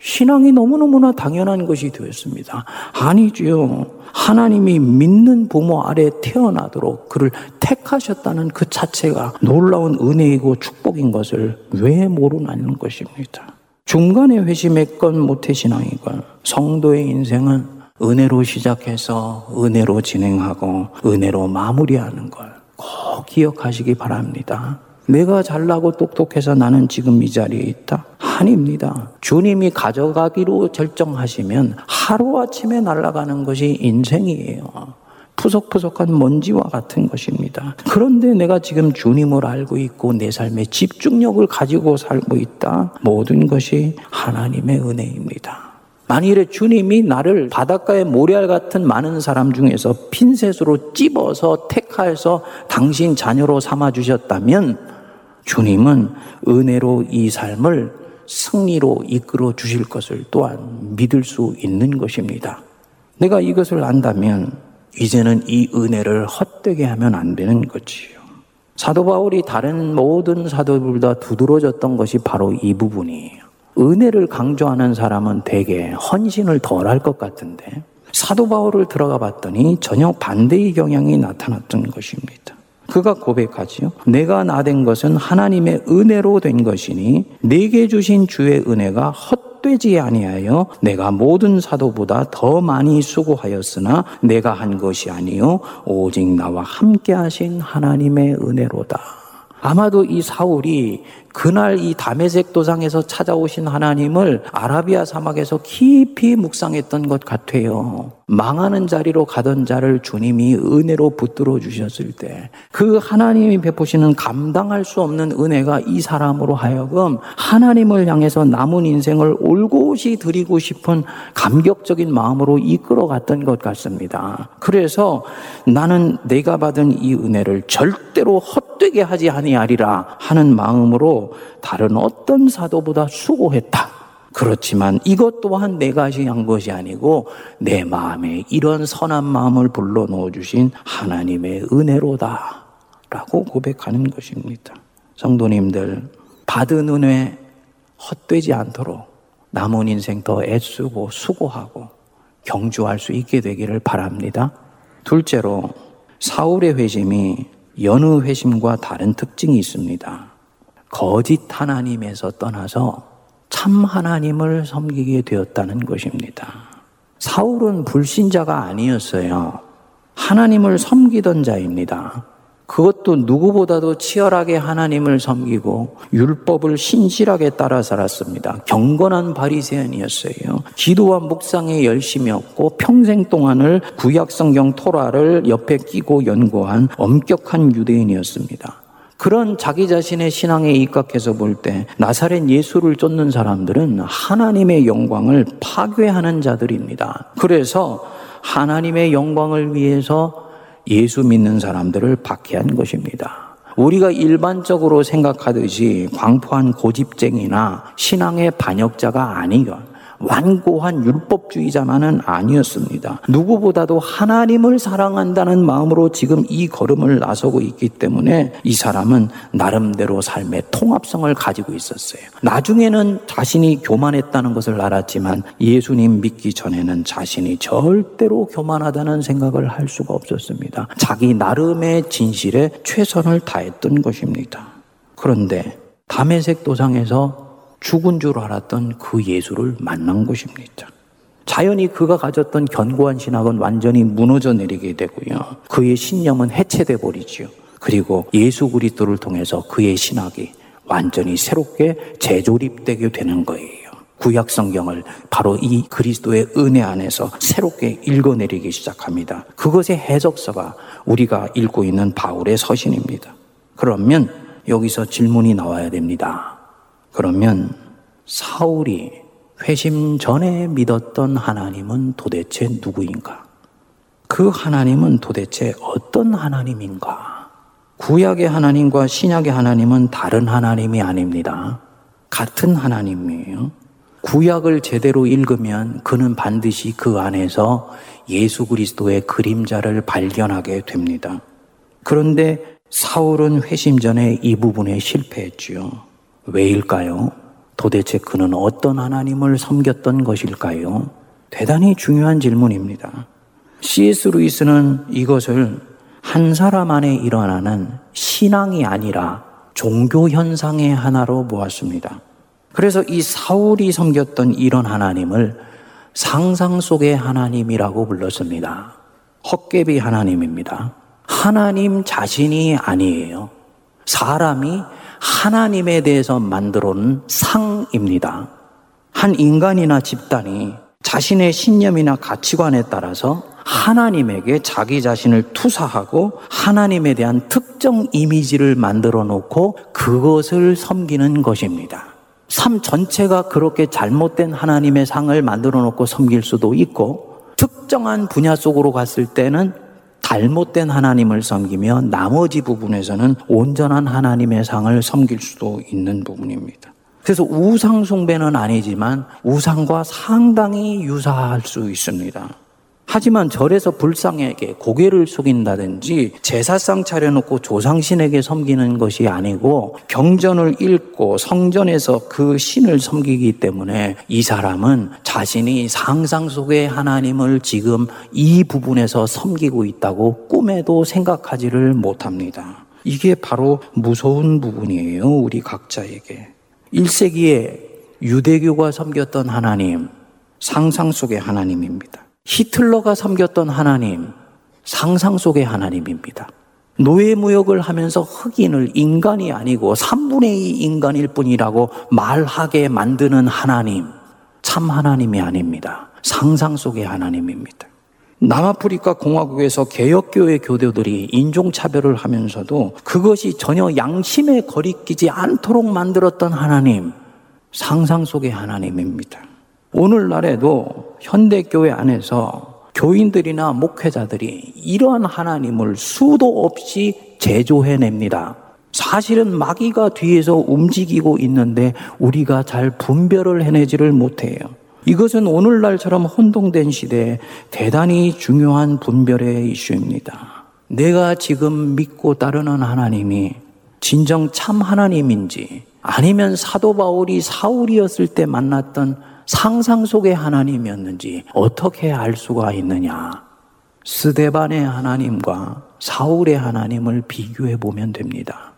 신앙이 너무너무나 당연한 것이 되었습니다. 아니지요. 하나님이 믿는 부모 아래 태어나도록 그를 택하셨다는 그 자체가 놀라운 은혜이고 축복인 것을 왜 모르는 것입니다. 중간에 회심했건 모태신앙이건 성도의 인생은 은혜로 시작해서 은혜로 진행하고 은혜로 마무리하는 걸 꼭 기억하시기 바랍니다. 내가 잘나고 똑똑해서 나는 지금 이 자리에 있다? 아닙니다. 주님이 가져가기로 결정하시면 하루아침에 날아가는 것이 인생이에요. 푸석푸석한 먼지와 같은 것입니다. 그런데 내가 지금 주님을 알고 있고 내 삶에 집중력을 가지고 살고 있다. 모든 것이 하나님의 은혜입니다. 만일에 주님이 나를 바닷가의 모래알 같은 많은 사람 중에서 핀셋으로 찝어서 택하여서 당신 자녀로 삼아 주셨다면 주님은 은혜로 이 삶을 승리로 이끌어 주실 것을 또한 믿을 수 있는 것입니다. 내가 이것을 안다면 이제는 이 은혜를 헛되게 하면 안 되는 거지요. 사도 바울이 다른 모든 사도들보다 두드러졌던 것이 바로 이 부분이에요. 은혜를 강조하는 사람은 대개 헌신을 덜 할 것 같은데 사도 바울을 들어가 봤더니 전혀 반대의 경향이 나타났던 것입니다. 그가 고백하지요. 내가 나 된 것은 하나님의 은혜로 된 것이니 내게 주신 주의 은혜가 헛되지 아니하여 내가 모든 사도보다 더 많이 수고하였으나 내가 한 것이 아니요 오직 나와 함께 하신 하나님의 은혜로다. 아마도 이 사울이 그날 이 다메섹 도상에서 찾아오신 하나님을 아라비아 사막에서 깊이 묵상했던 것 같아요. 망하는 자리로 가던 자를 주님이 은혜로 붙들어 주셨을 때 그 하나님이 베푸시는 감당할 수 없는 은혜가 이 사람으로 하여금 하나님을 향해서 남은 인생을 올곧이 드리고 싶은 감격적인 마음으로 이끌어 갔던 것 같습니다. 그래서 나는 내가 받은 이 은혜를 절대로 헛되게 하지 아니하리라 하는 마음으로 다른 어떤 사도보다 수고했다. 그렇지만 이것 또한 내가 한 것이 아니고 내 마음에 이런 선한 마음을 불러 넣어 주신 하나님의 은혜로다. 라고 고백하는 것입니다. 성도님들, 받은 은혜 헛되지 않도록 남은 인생 더 애쓰고 수고하고 경주할 수 있게 되기를 바랍니다. 둘째로, 사울의 회심이 여느 회심과 다른 특징이 있습니다. 거짓 하나님에서 떠나서 참 하나님을 섬기게 되었다는 것입니다. 사울은 불신자가 아니었어요. 하나님을 섬기던 자입니다. 그것도 누구보다도 치열하게 하나님을 섬기고 율법을 신실하게 따라 살았습니다. 경건한 바리새인이었어요. 기도와 묵상에 열심이었고 평생 동안을 구약 성경 토라를 옆에 끼고 연구한 엄격한 유대인이었습니다. 그런 자기 자신의 신앙에 입각해서 볼 때 나사렛 예수를 쫓는 사람들은 하나님의 영광을 파괴하는 자들입니다. 그래서 하나님의 영광을 위해서 예수 믿는 사람들을 박해한 것입니다. 우리가 일반적으로 생각하듯이 광포한 고집쟁이나 신앙의 반역자가 아니건 완고한 율법주의자만은 아니었습니다. 누구보다도 하나님을 사랑한다는 마음으로 지금 이 걸음을 나서고 있기 때문에 이 사람은 나름대로 삶의 통합성을 가지고 있었어요. 나중에는 자신이 교만했다는 것을 알았지만 예수님 믿기 전에는 자신이 절대로 교만하다는 생각을 할 수가 없었습니다. 자기 나름의 진실에 최선을 다했던 것입니다. 그런데 담에색 도상에서 죽은 줄 알았던 그 예수를 만난 것입니다. 자연히 그가 가졌던 견고한 신학은 완전히 무너져 내리게 되고요. 그의 신념은 해체돼 버리지요. 그리고 예수 그리스도를 통해서 그의 신학이 완전히 새롭게 재조립되게 되는 거예요. 구약 성경을 바로 이 그리스도의 은혜 안에서 새롭게 읽어내리기 시작합니다. 그것의 해석서가 우리가 읽고 있는 바울의 서신입니다. 그러면 여기서 질문이 나와야 됩니다. 그러면 사울이 회심 전에 믿었던 하나님은 도대체 누구인가? 그 하나님은 도대체 어떤 하나님인가? 구약의 하나님과 신약의 하나님은 다른 하나님이 아닙니다. 같은 하나님이에요. 구약을 제대로 읽으면 그는 반드시 그 안에서 예수 그리스도의 그림자를 발견하게 됩니다. 그런데 사울은 회심 전에 이 부분에 실패했지요. 왜일까요? 도대체 그는 어떤 하나님을 섬겼던 것일까요? 대단히 중요한 질문입니다. C.S. 루이스는 이것을 한 사람 안에 일어나는 신앙이 아니라 종교 현상의 하나로 보았습니다. 그래서 이 사울이 섬겼던 이런 하나님을 상상 속의 하나님이라고 불렀습니다. 헛개비 하나님입니다. 하나님 자신이 아니에요. 사람이 하나님에 대해서 만들어 놓은 상입니다. 한 인간이나 집단이 자신의 신념이나 가치관에 따라서 하나님에게 자기 자신을 투사하고 하나님에 대한 특정 이미지를 만들어 놓고 그것을 섬기는 것입니다. 삶 전체가 그렇게 잘못된 하나님의 상을 만들어 놓고 섬길 수도 있고 특정한 분야 속으로 갔을 때는 잘못된 하나님을 섬기며 나머지 부분에서는 온전한 하나님의 상을 섬길 수도 있는 부분입니다. 그래서 우상 숭배는 아니지만 우상과 상당히 유사할 수 있습니다. 하지만 절에서 불상에게 고개를 숙인다든지 제사상 차려놓고 조상신에게 섬기는 것이 아니고 경전을 읽고 성전에서 그 신을 섬기기 때문에 이 사람은 자신이 상상 속의 하나님을 지금 이 부분에서 섬기고 있다고 꿈에도 생각하지를 못합니다. 이게 바로 무서운 부분이에요. 우리 각자에게. 1세기에 유대교가 섬겼던 하나님, 상상 속의 하나님입니다. 히틀러가 섬겼던 하나님, 상상 속의 하나님입니다. 노예 무역을 하면서 흑인을 인간이 아니고 3분의 2 인간일 뿐이라고 말하게 만드는 하나님, 참 하나님이 아닙니다. 상상 속의 하나님입니다. 남아프리카 공화국에서 개혁교회 교도들이 인종차별을 하면서도 그것이 전혀 양심에 거리끼지 않도록 만들었던 하나님, 상상 속의 하나님입니다. 오늘날에도 현대교회 안에서 교인들이나 목회자들이 이러한 하나님을 수도 없이 제조해냅니다. 사실은 마귀가 뒤에서 움직이고 있는데 우리가 잘 분별을 해내지를 못해요. 이것은 오늘날처럼 혼동된 시대에 대단히 중요한 분별의 이슈입니다. 내가 지금 믿고 따르는 하나님이 진정 참 하나님인지 아니면 사도 바울이 사울이었을 때 만났던 상상 속의 하나님이었는지 어떻게 알 수가 있느냐? 스데반의 하나님과 사울의 하나님을 비교해 보면 됩니다.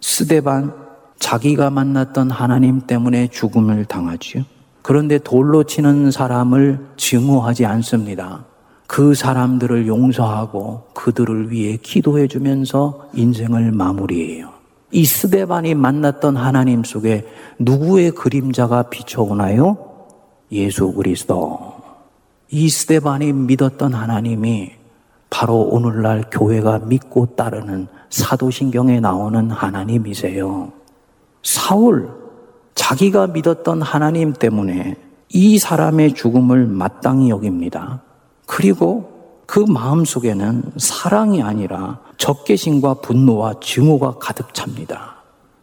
스데반 자기가 만났던 하나님 때문에 죽음을 당하지요. 그런데 돌로 치는 사람을 증오하지 않습니다. 그 사람들을 용서하고 그들을 위해 기도해 주면서 인생을 마무리해요. 이 스데반이 만났던 하나님 속에 누구의 그림자가 비춰오나요? 예수 그리스도. 이 스테반이 믿었던 하나님이 바로 오늘날 교회가 믿고 따르는 사도신경에 나오는 하나님이세요. 사울, 자기가 믿었던 하나님 때문에 이 사람의 죽음을 마땅히 여깁니다. 그리고 그 마음 속에는 사랑이 아니라 적개심과 분노와 증오가 가득 찹니다.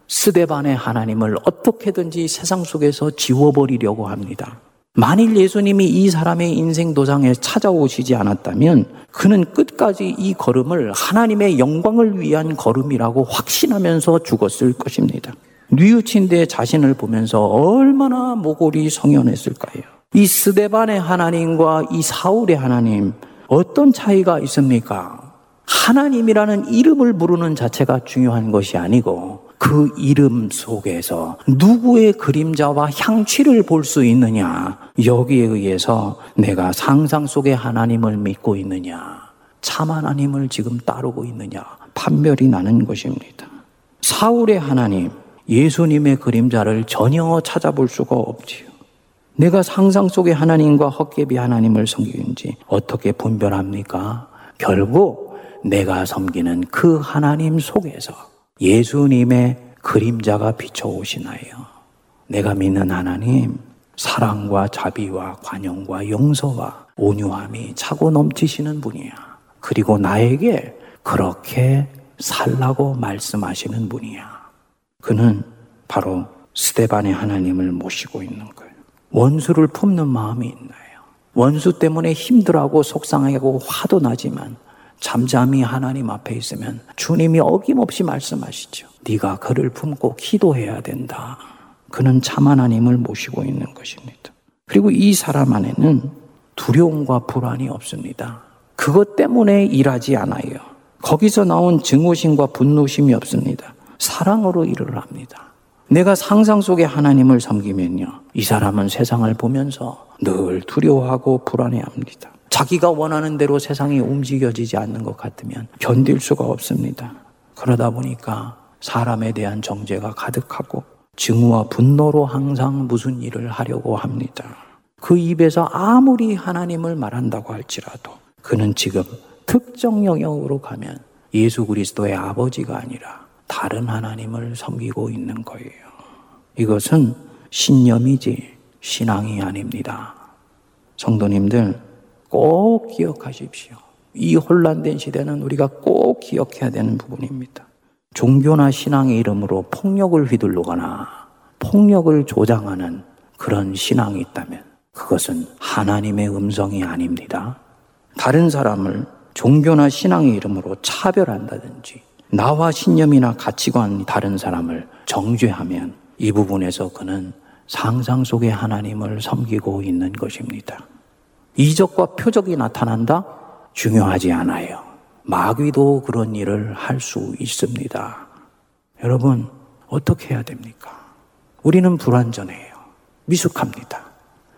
스데반의 하나님을 어떻게든지 세상 속에서 지워버리려고 합니다. 만일 예수님이 이 사람의 인생 도장에 찾아오시지 않았다면 그는 끝까지 이 걸음을 하나님의 영광을 위한 걸음이라고 확신하면서 죽었을 것입니다. 뉘우친 데 자신을 보면서 얼마나 모골이 성연했을까요? 이 스데반의 하나님과 이 사울의 하나님 어떤 차이가 있습니까? 하나님이라는 이름을 부르는 자체가 중요한 것이 아니고 그 이름 속에서 누구의 그림자와 향취를 볼 수 있느냐? 여기에 의해서 내가 상상 속의 하나님을 믿고 있느냐? 참 하나님을 지금 따르고 있느냐? 판별이 나는 것입니다. 사울의 하나님, 예수님의 그림자를 전혀 찾아볼 수가 없지요. 내가 상상 속의 하나님과 헛개비 하나님을 섬기는지 어떻게 분별합니까? 결국 내가 섬기는 그 하나님 속에서 예수님의 그림자가 비춰오시나요? 내가 믿는 하나님, 사랑과 자비와 관용과 용서와 온유함이 차고 넘치시는 분이야. 그리고 나에게 그렇게 살라고 말씀하시는 분이야. 그는 바로 스테반의 하나님을 모시고 있는 거예요. 원수를 품는 마음이 있나요? 원수 때문에 힘들어하고 속상하고 화도 나지만 잠잠히 하나님 앞에 있으면 주님이 어김없이 말씀하시죠. 네가 그를 품고 기도해야 된다. 그는 참 하나님을 모시고 있는 것입니다. 그리고 이 사람 안에는 두려움과 불안이 없습니다. 그것 때문에 일하지 않아요. 거기서 나온 증오심과 분노심이 없습니다. 사랑으로 일을 합니다. 내가 상상 속의 하나님을 섬기면요. 이 사람은 세상을 보면서 늘 두려워하고 불안해합니다. 자기가 원하는 대로 세상이 움직여지지 않는 것 같으면 견딜 수가 없습니다. 그러다 보니까 사람에 대한 정죄가 가득하고 증오와 분노로 항상 무슨 일을 하려고 합니다. 그 입에서 아무리 하나님을 말한다고 할지라도 그는 지금 특정 영역으로 가면 예수 그리스도의 아버지가 아니라 다른 하나님을 섬기고 있는 거예요. 이것은 신념이지 신앙이 아닙니다. 성도님들 꼭 기억하십시오. 이 혼란된 시대는 우리가 꼭 기억해야 되는 부분입니다. 종교나 신앙의 이름으로 폭력을 휘둘르거나 폭력을 조장하는 그런 신앙이 있다면 그것은 하나님의 음성이 아닙니다. 다른 사람을 종교나 신앙의 이름으로 차별한다든지 나와 신념이나 가치관이 다른 사람을 정죄하면 이 부분에서 그는 상상 속의 하나님을 섬기고 있는 것입니다. 이적과 표적이 나타난다? 중요하지 않아요. 마귀도 그런 일을 할 수 있습니다. 여러분, 어떻게 해야 됩니까? 우리는 불완전해요. 미숙합니다.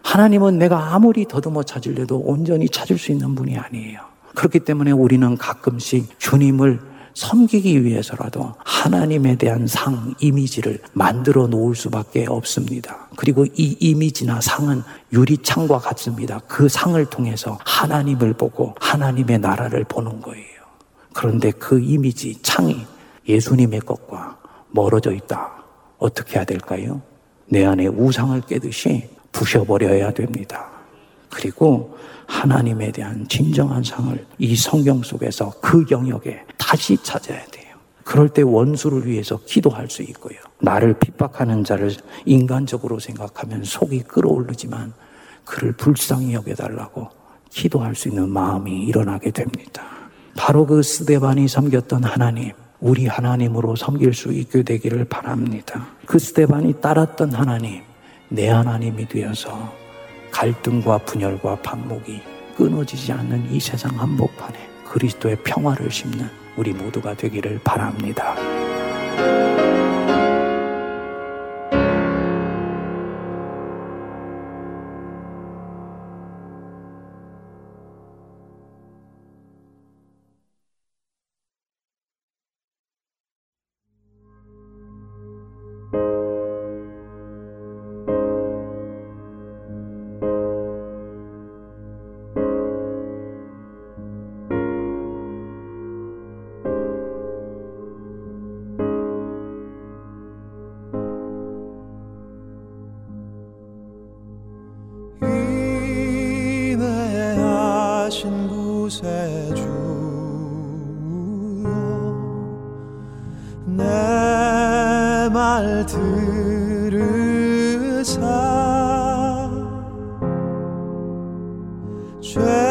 하나님은 내가 아무리 더듬어 찾으려도 온전히 찾을 수 있는 분이 아니에요. 그렇기 때문에 우리는 가끔씩 주님을 섬기기 위해서라도 하나님에 대한 상, 이미지를 만들어 놓을 수밖에 없습니다. 그리고 이 이미지나 상은 유리창과 같습니다. 그 상을 통해서 하나님을 보고 하나님의 나라를 보는 거예요. 그런데 그 이미지, 창이 예수님의 것과 멀어져 있다. 어떻게 해야 될까요? 내 안에 우상을 깨듯이 부셔버려야 됩니다. 그리고 하나님에 대한 진정한 상을 이 성경 속에서 그 영역에 다시 찾아야 돼요. 그럴 때 원수를 위해서 기도할 수 있고요. 나를 핍박하는 자를 인간적으로 생각하면 속이 끓어오르지만 그를 불쌍히 여겨달라고 기도할 수 있는 마음이 일어나게 됩니다. 바로 그 스데반이 섬겼던 하나님, 우리 하나님으로 섬길 수 있게 되기를 바랍니다. 그 스데반이 따랐던 하나님, 내 하나님이 되어서 갈등과 분열과 반목이 끊어지지 않는 이 세상 한복판에 그리스도의 평화를 심는 우리 모두가 되기를 바랍니다. 죄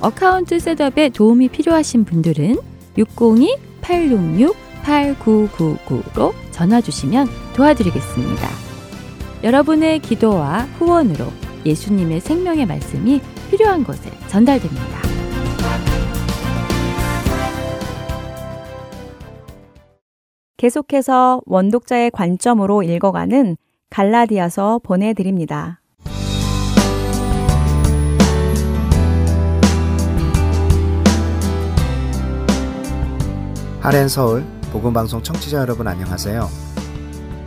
account setup에 도움이 필요하신 분들은 602-866-8999로 전화 주시면 도와드리겠습니다. 여러분의 기도와 후원으로 예수님의 생명의 말씀이 필요한 곳에 전달됩니다. 계속해서 원독자의 관점으로 읽어가는 갈라디아서 보내드립니다. 하렌 서울 복음방송 청취자 여러분 안녕하세요.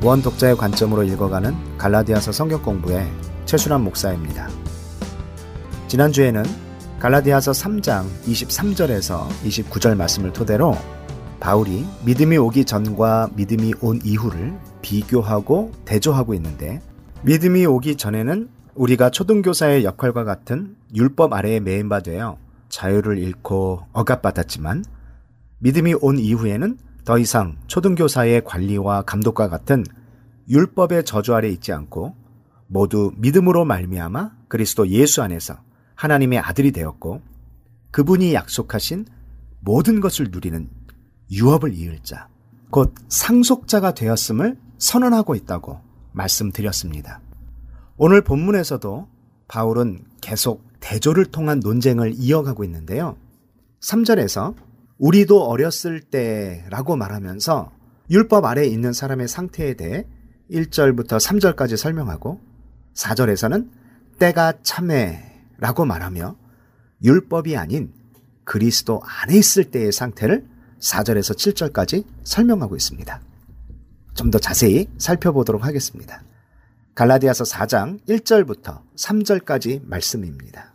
원 독자의 관점으로 읽어가는 갈라디아서 성경 공부의 최순환 목사입니다. 지난주에는 갈라디아서 3장 23절에서 29절 말씀을 토대로 바울이 믿음이 오기 전과 믿음이 온 이후를 비교하고 대조하고 있는데 믿음이 오기 전에는 우리가 초등교사의 역할과 같은 율법 아래에 매인바 되어 자유를 잃고 억압받았지만 믿음이 온 이후에는 더 이상 초등교사의 관리와 감독과 같은 율법의 저주 아래 있지 않고 모두 믿음으로 말미암아 그리스도 예수 안에서 하나님의 아들이 되었고 그분이 약속하신 모든 것을 누리는 유업을 이을 자, 곧 상속자가 되었음을 선언하고 있다고 말씀드렸습니다. 오늘 본문에서도 바울은 계속 대조를 통한 논쟁을 이어가고 있는데요. 3절에서 우리도 어렸을 때라고 말하면서 율법 아래에 있는 사람의 상태에 대해 1절부터 3절까지 설명하고 4절에서는 때가 참해라고 말하며 율법이 아닌 그리스도 안에 있을 때의 상태를 4절에서 7절까지 설명하고 있습니다. 좀 더 자세히 살펴보도록 하겠습니다. 갈라디아서 4장 1절부터 3절까지 말씀입니다.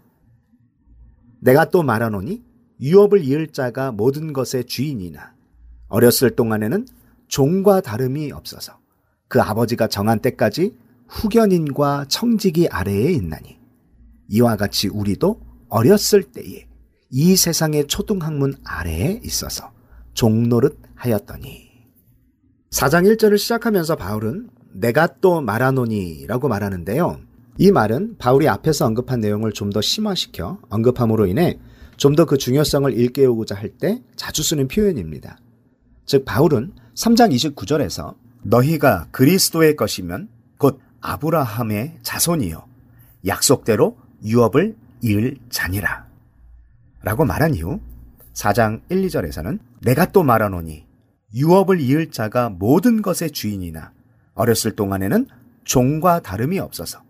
내가 또 말하노니 유업을 이을 자가 모든 것의 주인이나 어렸을 동안에는 종과 다름이 없어서 그 아버지가 정한 때까지 후견인과 청지기 아래에 있나니 이와 같이 우리도 어렸을 때에 이 세상의 초등학문 아래에 있어서 종노릇 하였더니 4장 1절을 시작하면서 바울은 내가 또 말하노니라고 말하는데요. 이 말은 바울이 앞에서 언급한 내용을 좀 더 심화시켜 언급함으로 인해 좀 더 그 중요성을 일깨우고자 할 때 자주 쓰는 표현입니다. 즉 바울은 3장 29절에서 너희가 그리스도의 것이면 곧 아브라함의 자손이요 약속대로 유업을 이을 자니라 라고 말한 이후 4장 1, 2절에서는 내가 또 말하노니 유업을 이을 자가 모든 것의 주인이나 어렸을 동안에는 종과 다름이 없어서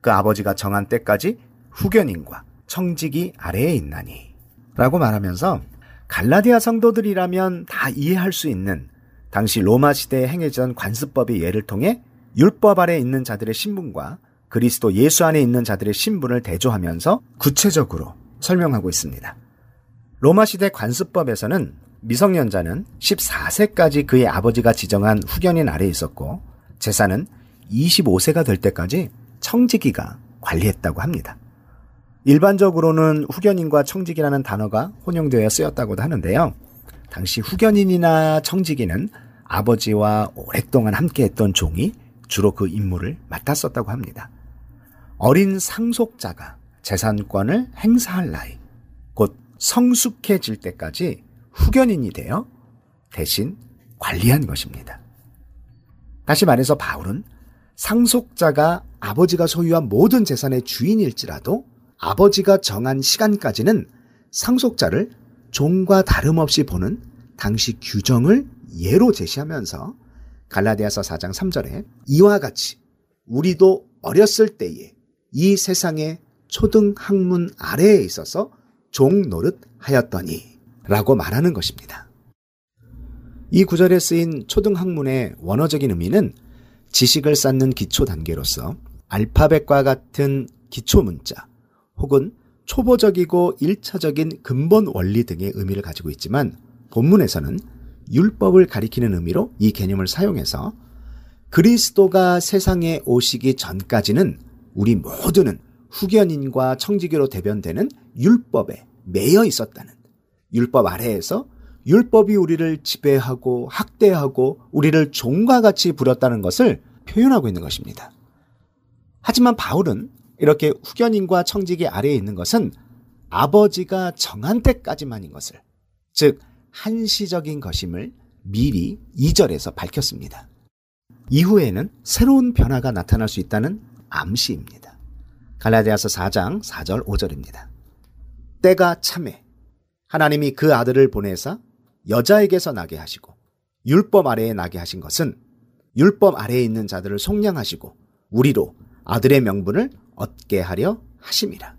그 아버지가 정한 때까지 후견인과 청지기 아래에 있나니 라고 말하면서 갈라디아 성도들이라면 다 이해할 수 있는 당시 로마 시대에 행해진 관습법의 예를 통해 율법 아래 있는 자들의 신분과 그리스도 예수 안에 있는 자들의 신분을 대조하면서 구체적으로 설명하고 있습니다. 로마 시대 관습법에서는 미성년자는 14세까지 그의 아버지가 지정한 후견인 아래에 있었고 재산은 25세가 될 때까지 청지기가 관리했다고 합니다. 일반적으로는 후견인과 청지기라는 단어가 혼용되어 쓰였다고도 하는데요. 당시 후견인이나 청지기는 아버지와 오랫동안 함께했던 종이 주로 그 임무를 맡았었다고 합니다. 어린 상속자가 재산권을 행사할 나이, 곧 성숙해질 때까지 후견인이 되어 대신 관리한 것입니다. 다시 말해서 바울은 상속자가 아버지가 소유한 모든 재산의 주인일지라도 아버지가 정한 시간까지는 상속자를 종과 다름없이 보는 당시 규정을 예로 제시하면서 갈라디아서 4장 3절에 이와 같이 우리도 어렸을 때에 이 세상의 초등 학문 아래에 있어서 종 노릇 하였더니 라고 말하는 것입니다. 이 구절에 쓰인 초등 학문의 원어적인 의미는 지식을 쌓는 기초 단계로서 알파벳과 같은 기초 문자 혹은 초보적이고 일차적인 근본 원리 등의 의미를 가지고 있지만 본문에서는 율법을 가리키는 의미로 이 개념을 사용해서 그리스도가 세상에 오시기 전까지는 우리 모두는 후견인과 청지기로 대변되는 율법에 매여 있었다는 율법 아래에서 율법이 우리를 지배하고 학대하고 우리를 종과 같이 부렸다는 것을 표현하고 있는 것입니다. 하지만 바울은 이렇게 후견인과 청지기 아래에 있는 것은 아버지가 정한 때까지만인 것을, 즉, 한시적인 것임을 미리 2절에서 밝혔습니다. 이후에는 새로운 변화가 나타날 수 있다는 암시입니다. 갈라디아서 4장 4절 5절입니다. 때가 참해 하나님이 그 아들을 보내사 여자에게서 나게 하시고 율법 아래에 나게 하신 것은 율법 아래에 있는 자들을 속량하시고 우리로 아들의 명분을 얻게 하려 하심이라.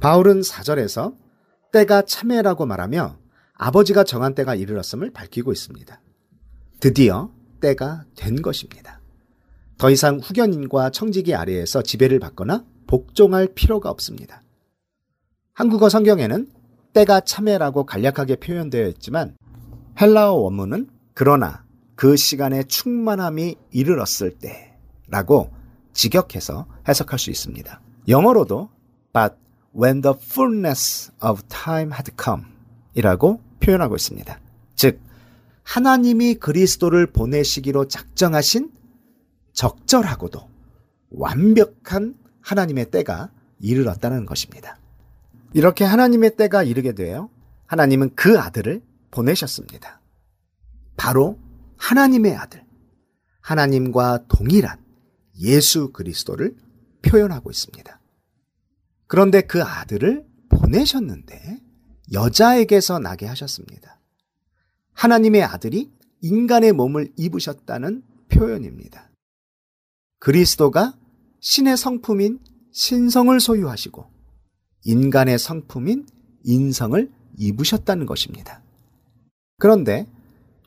바울은 4절에서 때가 참해라고 말하며 아버지가 정한 때가 이르렀음을 밝히고 있습니다. 드디어 때가 된 것입니다. 더 이상 후견인과 청지기 아래에서 지배를 받거나 복종할 필요가 없습니다. 한국어 성경에는 때가 참해라고 간략하게 표현되어 있지만 헬라어 원문은 그러나 그 시간에 충만함이 이르렀을 때라고 직역해서 해석할 수 있습니다. 영어로도 but when the fullness of time had come 이라고 표현하고 있습니다. 즉 하나님이 그리스도를 보내시기로 작정하신 적절하고도 완벽한 하나님의 때가 이르렀다는 것입니다. 이렇게 하나님의 때가 이르게 되어 하나님은 그 아들을 보내셨습니다. 바로 하나님의 아들, 하나님과 동일한 예수 그리스도를 표현하고 있습니다. 그런데 그 아들을 보내셨는데 여자에게서 나게 하셨습니다. 하나님의 아들이 인간의 몸을 입으셨다는 표현입니다. 그리스도가 신의 성품인 신성을 소유하시고 인간의 성품인 인성을 입으셨다는 것입니다. 그런데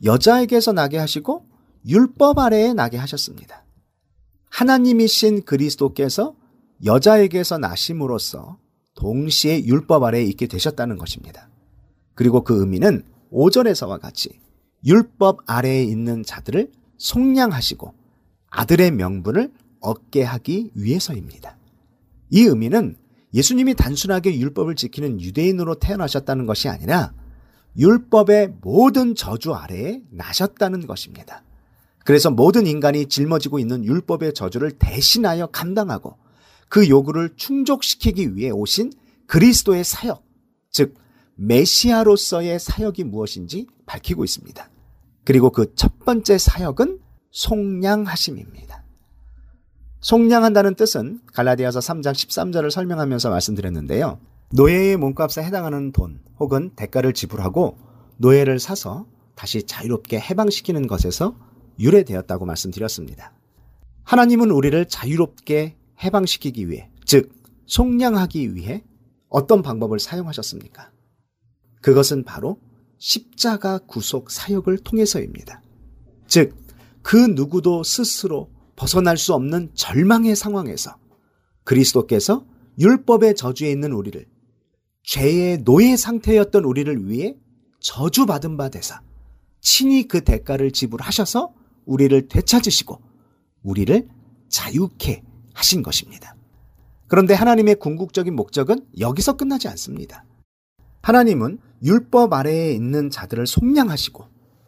여자에게서 나게 하시고 율법 아래에 나게 하셨습니다. 하나님이신 그리스도께서 여자에게서 나심으로써 동시에 율법 아래에 있게 되셨다는 것입니다. 그리고 그 의미는 5절에서와 같이 율법 아래에 있는 자들을 속량하시고 아들의 명분을 얻게 하기 위해서입니다. 이 의미는 예수님이 단순하게 율법을 지키는 유대인으로 태어나셨다는 것이 아니라 율법의 모든 저주 아래에 나셨다는 것입니다. 그래서 모든 인간이 짊어지고 있는 율법의 저주를 대신하여 감당하고 그 요구를 충족시키기 위해 오신 그리스도의 사역, 즉 메시아로서의 사역이 무엇인지 밝히고 있습니다. 그리고 그 첫 번째 사역은 속량하심입니다. 속량한다는 뜻은 갈라디아서 3장 13절을 설명하면서 말씀드렸는데요. 노예의 몸값에 해당하는 돈 혹은 대가를 지불하고 노예를 사서 다시 자유롭게 해방시키는 것에서 유래되었다고 말씀드렸습니다. 하나님은 우리를 자유롭게 해방시키기 위해, 즉, 속량하기 위해 어떤 방법을 사용하셨습니까? 그것은 바로 십자가 구속 사역을 통해서입니다. 즉, 그 누구도 스스로 벗어날 수 없는 절망의 상황에서 그리스도께서 율법의 저주에 있는 우리를 죄의 노예 상태였던 우리를 위해 저주받은 바 되사 친히 그 대가를 지불하셔서 우리를 되찾으시고 우리를 자유케 하신 것입니다. 그런데 하나님의 궁극적인 목적은 여기서 끝나지 않습니다. 하나님은 율법 아래에 있는 자들을 속량하시고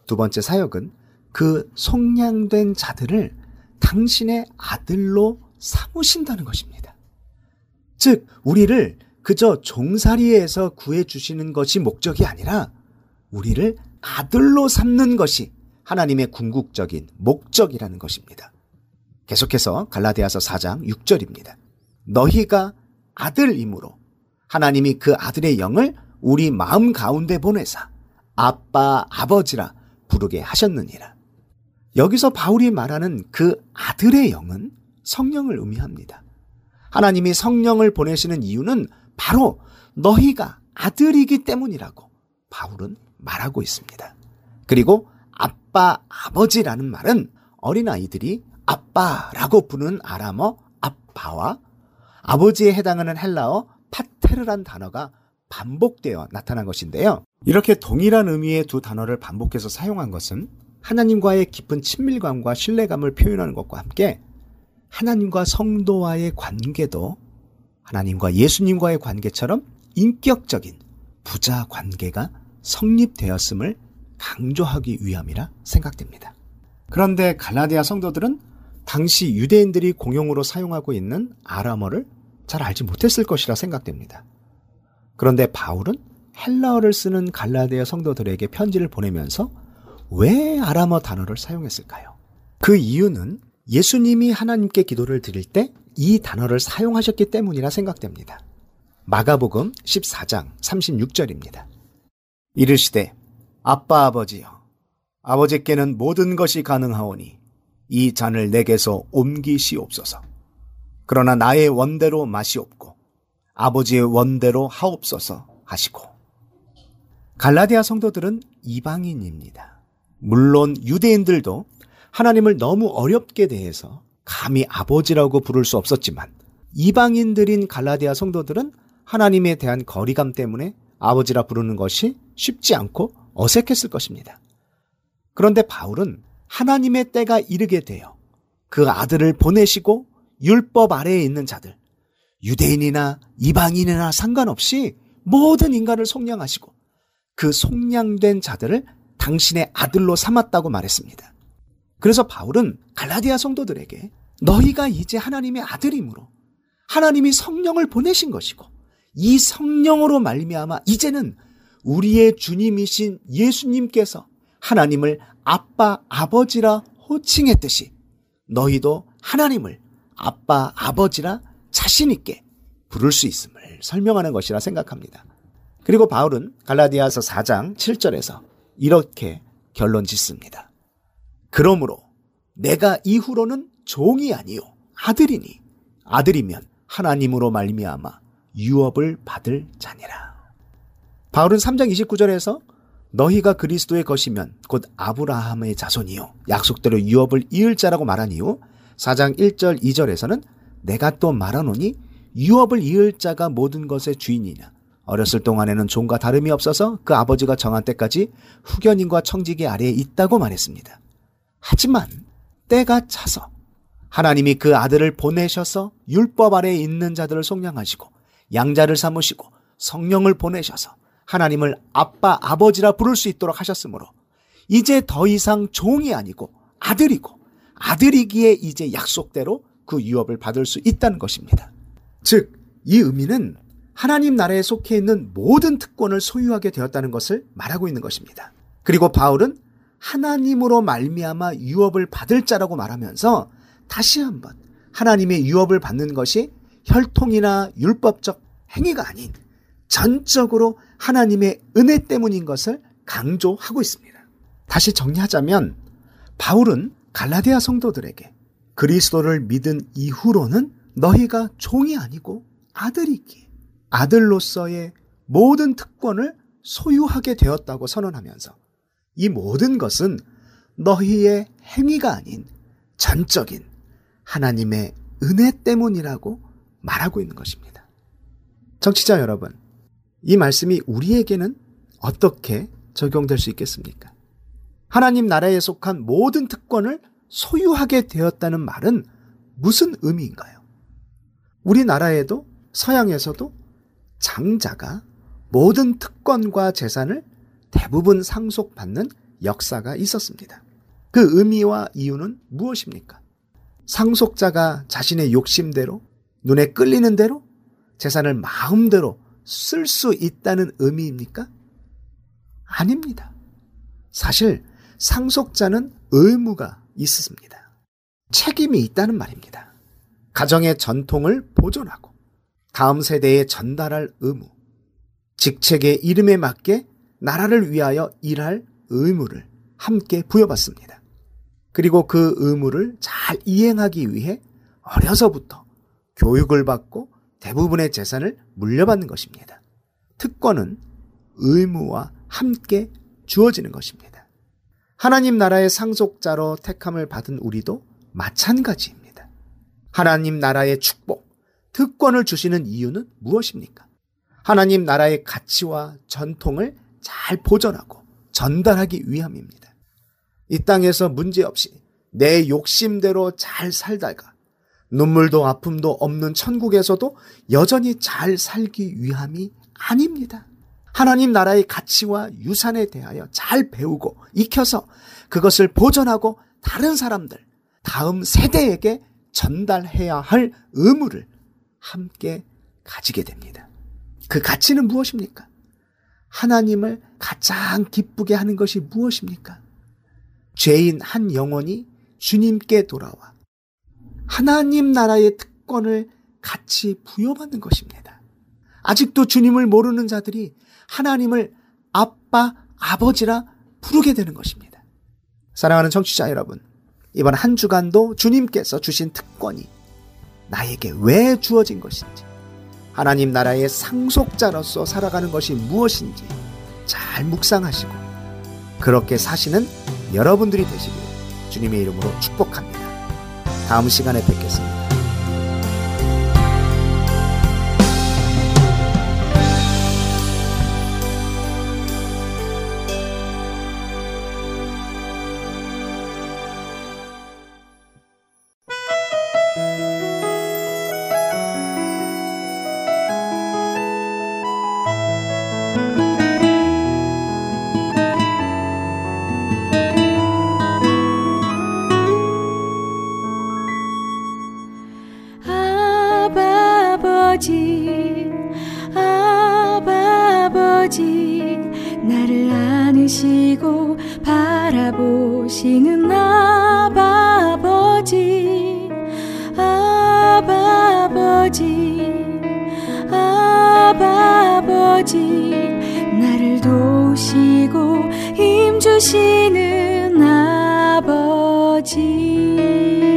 두 번째 사역은 그 속량된 자들을 당신의 아들로 삼으신다는 것입니다. 즉, 우리를 그저 종살이에서 구해주시는 것이 목적이 아니라 우리를 아들로 삼는 것이 하나님의 궁극적인 목적이라는 것입니다. 계속해서 갈라디아서 4장 6절입니다. 너희가 아들이므로 하나님이 그 아들의 영을 우리 마음 가운데 보내사 아빠 아버지라 부르게 하셨느니라. 여기서 바울이 말하는 그 아들의 영은 성령을 의미합니다. 하나님이 성령을 보내시는 이유는 바로 너희가 아들이기 때문이라고 바울은 말하고 있습니다. 그리고 아빠, 아버지라는 말은 어린아이들이 아빠라고 부르는 아람어 아빠와 아버지에 해당하는 헬라어 파테르란 단어가 반복되어 나타난 것인데요. 이렇게 동일한 의미의 두 단어를 반복해서 사용한 것은 하나님과의 깊은 친밀감과 신뢰감을 표현하는 것과 함께 하나님과 성도와의 관계도 하나님과 예수님과의 관계처럼 인격적인 부자 관계가 성립되었음을 강조하기 위함이라 생각됩니다. 그런데 갈라디아 성도들은 당시 유대인들이 공용으로 사용하고 있는 아람어를 잘 알지 못했을 것이라 생각됩니다. 그런데 바울은 헬라어를 쓰는 갈라디아 성도들에게 편지를 보내면서 왜 아람어 단어를 사용했을까요? 그 이유는 예수님이 하나님께 기도를 드릴 때 이 단어를 사용하셨기 때문이라 생각됩니다. 마가복음 14장 36절입니다. 이르시되 아빠 아버지여 아버지께는 모든 것이 가능하오니 이 잔을 내게서 옮기시옵소서. 그러나 나의 원대로 마시옵고 아버지의 원대로 하옵소서 하시고 갈라디아 성도들은 이방인입니다. 물론 유대인들도 하나님을 너무 어렵게 대해서 감히 아버지라고 부를 수 없었지만 이방인들인 갈라디아 성도들은 하나님에 대한 거리감 때문에 아버지라 부르는 것이 쉽지 않고 어색했을 것입니다. 그런데 바울은 하나님의 때가 이르게 되어 그 아들을 보내시고 율법 아래에 있는 자들, 유대인이나 이방인이나 상관없이 모든 인간을 속량하시고 그 속량된 자들을 당신의 아들로 삼았다고 말했습니다. 그래서 바울은 갈라디아 성도들에게 너희가 이제 하나님의 아들이므로 하나님이 성령을 보내신 것이고 이 성령으로 말미암아 이제는 우리의 주님이신 예수님께서 하나님을 아빠 아버지라 호칭했듯이 너희도 하나님을 아빠 아버지라 자신 있게 부를 수 있음을 설명하는 것이라 생각합니다. 그리고 바울은 갈라디아서 4장 7절에서 이렇게 결론 짓습니다. 그러므로 내가 이후로는 종이 아니요 아들이니 아들이면 하나님으로 말미암아 유업을 받을 자니라. 바울은 3장 29절에서 너희가 그리스도의 것이면 곧 아브라함의 자손이요 약속대로 유업을 이을 자라고 말한 이후 4장 1절 2절에서는 내가 또 말하노니 유업을 이을 자가 모든 것의 주인이냐 어렸을 동안에는 종과 다름이 없어서 그 아버지가 정한 때까지 후견인과 청지기 아래에 있다고 말했습니다. 하지만 때가 차서 하나님이 그 아들을 보내셔서 율법 아래에 있는 자들을 속량하시고 양자를 삼으시고 성령을 보내셔서 하나님을 아빠 아버지라 부를 수 있도록 하셨으므로 이제 더 이상 종이 아니고 아들이고 아들이기에 이제 약속대로 그 유업을 받을 수 있다는 것입니다. 즉, 이 의미는 하나님 나라에 속해 있는 모든 특권을 소유하게 되었다는 것을 말하고 있는 것입니다. 그리고 바울은 하나님으로 말미암아 유업을 받을 자라고 말하면서 다시 한번 하나님의 유업을 받는 것이 혈통이나 율법적 행위가 아닌 전적으로 하나님의 은혜 때문인 것을 강조하고 있습니다. 다시 정리하자면 바울은 갈라디아 성도들에게 그리스도를 믿은 이후로는 너희가 종이 아니고 아들이기에 아들로서의 모든 특권을 소유하게 되었다고 선언하면서 이 모든 것은 너희의 행위가 아닌 전적인 하나님의 은혜 때문이라고 말하고 있는 것입니다. 정치자 여러분, 이 말씀이 우리에게는 어떻게 적용될 수 있겠습니까? 하나님 나라에 속한 모든 특권을 소유하게 되었다는 말은 무슨 의미인가요? 우리나라에도 서양에서도 장자가 모든 특권과 재산을 대부분 상속받는 역사가 있었습니다. 그 의미와 이유는 무엇입니까? 상속자가 자신의 욕심대로 눈에 끌리는 대로 재산을 마음대로 쓸 수 있다는 의미입니까? 아닙니다. 사실 상속자는 의무가 있습니다. 책임이 있다는 말입니다. 가정의 전통을 보존하고 다음 세대에 전달할 의무, 직책의 이름에 맞게 나라를 위하여 일할 의무를 함께 부여받습니다. 그리고 그 의무를 잘 이행하기 위해 어려서부터 교육을 받고 대부분의 재산을 물려받는 것입니다. 특권은 의무와 함께 주어지는 것입니다. 하나님 나라의 상속자로 택함을 받은 우리도 마찬가지입니다. 하나님 나라의 축복, 특권을 주시는 이유는 무엇입니까? 하나님 나라의 가치와 전통을 잘 보존하고 전달하기 위함입니다. 이 땅에서 문제없이 내 욕심대로 잘 살다가 눈물도 아픔도 없는 천국에서도 여전히 잘 살기 위함이 아닙니다. 하나님 나라의 가치와 유산에 대하여 잘 배우고 익혀서 그것을 보존하고 다른 사람들, 다음 세대에게 전달해야 할 의무를 함께 가지게 됩니다. 그 가치는 무엇입니까? 하나님을 가장 기쁘게 하는 것이 무엇입니까? 죄인 한 영혼이 주님께 돌아와 하나님 나라의 특권을 같이 부여받는 것입니다. 아직도 주님을 모르는 자들이 하나님을 아빠, 아버지라 부르게 되는 것입니다. 사랑하는 청취자 여러분, 이번 한 주간도 주님께서 주신 특권이 나에게 왜 주어진 것인지, 하나님 나라의 상속자로서 살아가는 것이 무엇인지 잘 묵상하시고, 그렇게 사시는 여러분들이 되시길 주님의 이름으로 축복합니다. 다음 시간에 뵙겠습니다. 아버지 아버지 나를 안으시고 바라보시는 아버지 아버지 아버지 나를 도우시고 힘 주시는 아버지. 아버지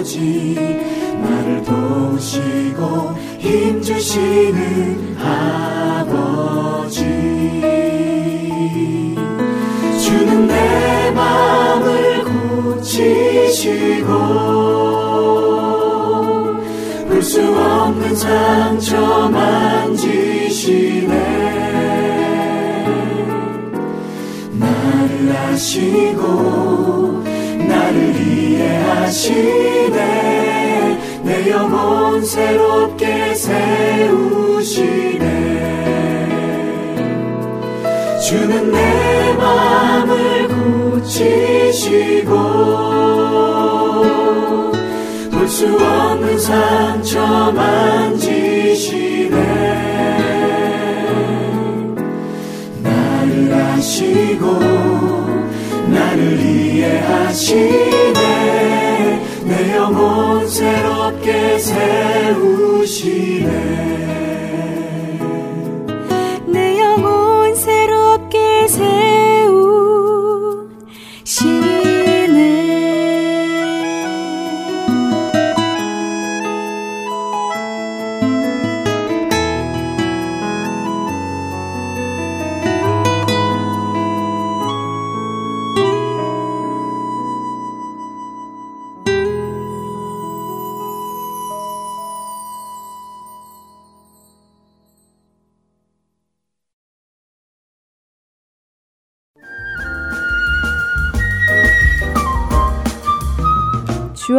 아버지 나를 도우시고 힘주시는 아버지. 주는 내 마음을 고치시고 볼 수 없는 상처 만지시네. 나를 아시고 이해하시네 내 영혼 새롭게 세우시네. 주는 내 마음을 고치시고 볼 수 없는 상처 만지시네. 나를 아시고 이해하시네. 내 영혼 새롭게 세우시네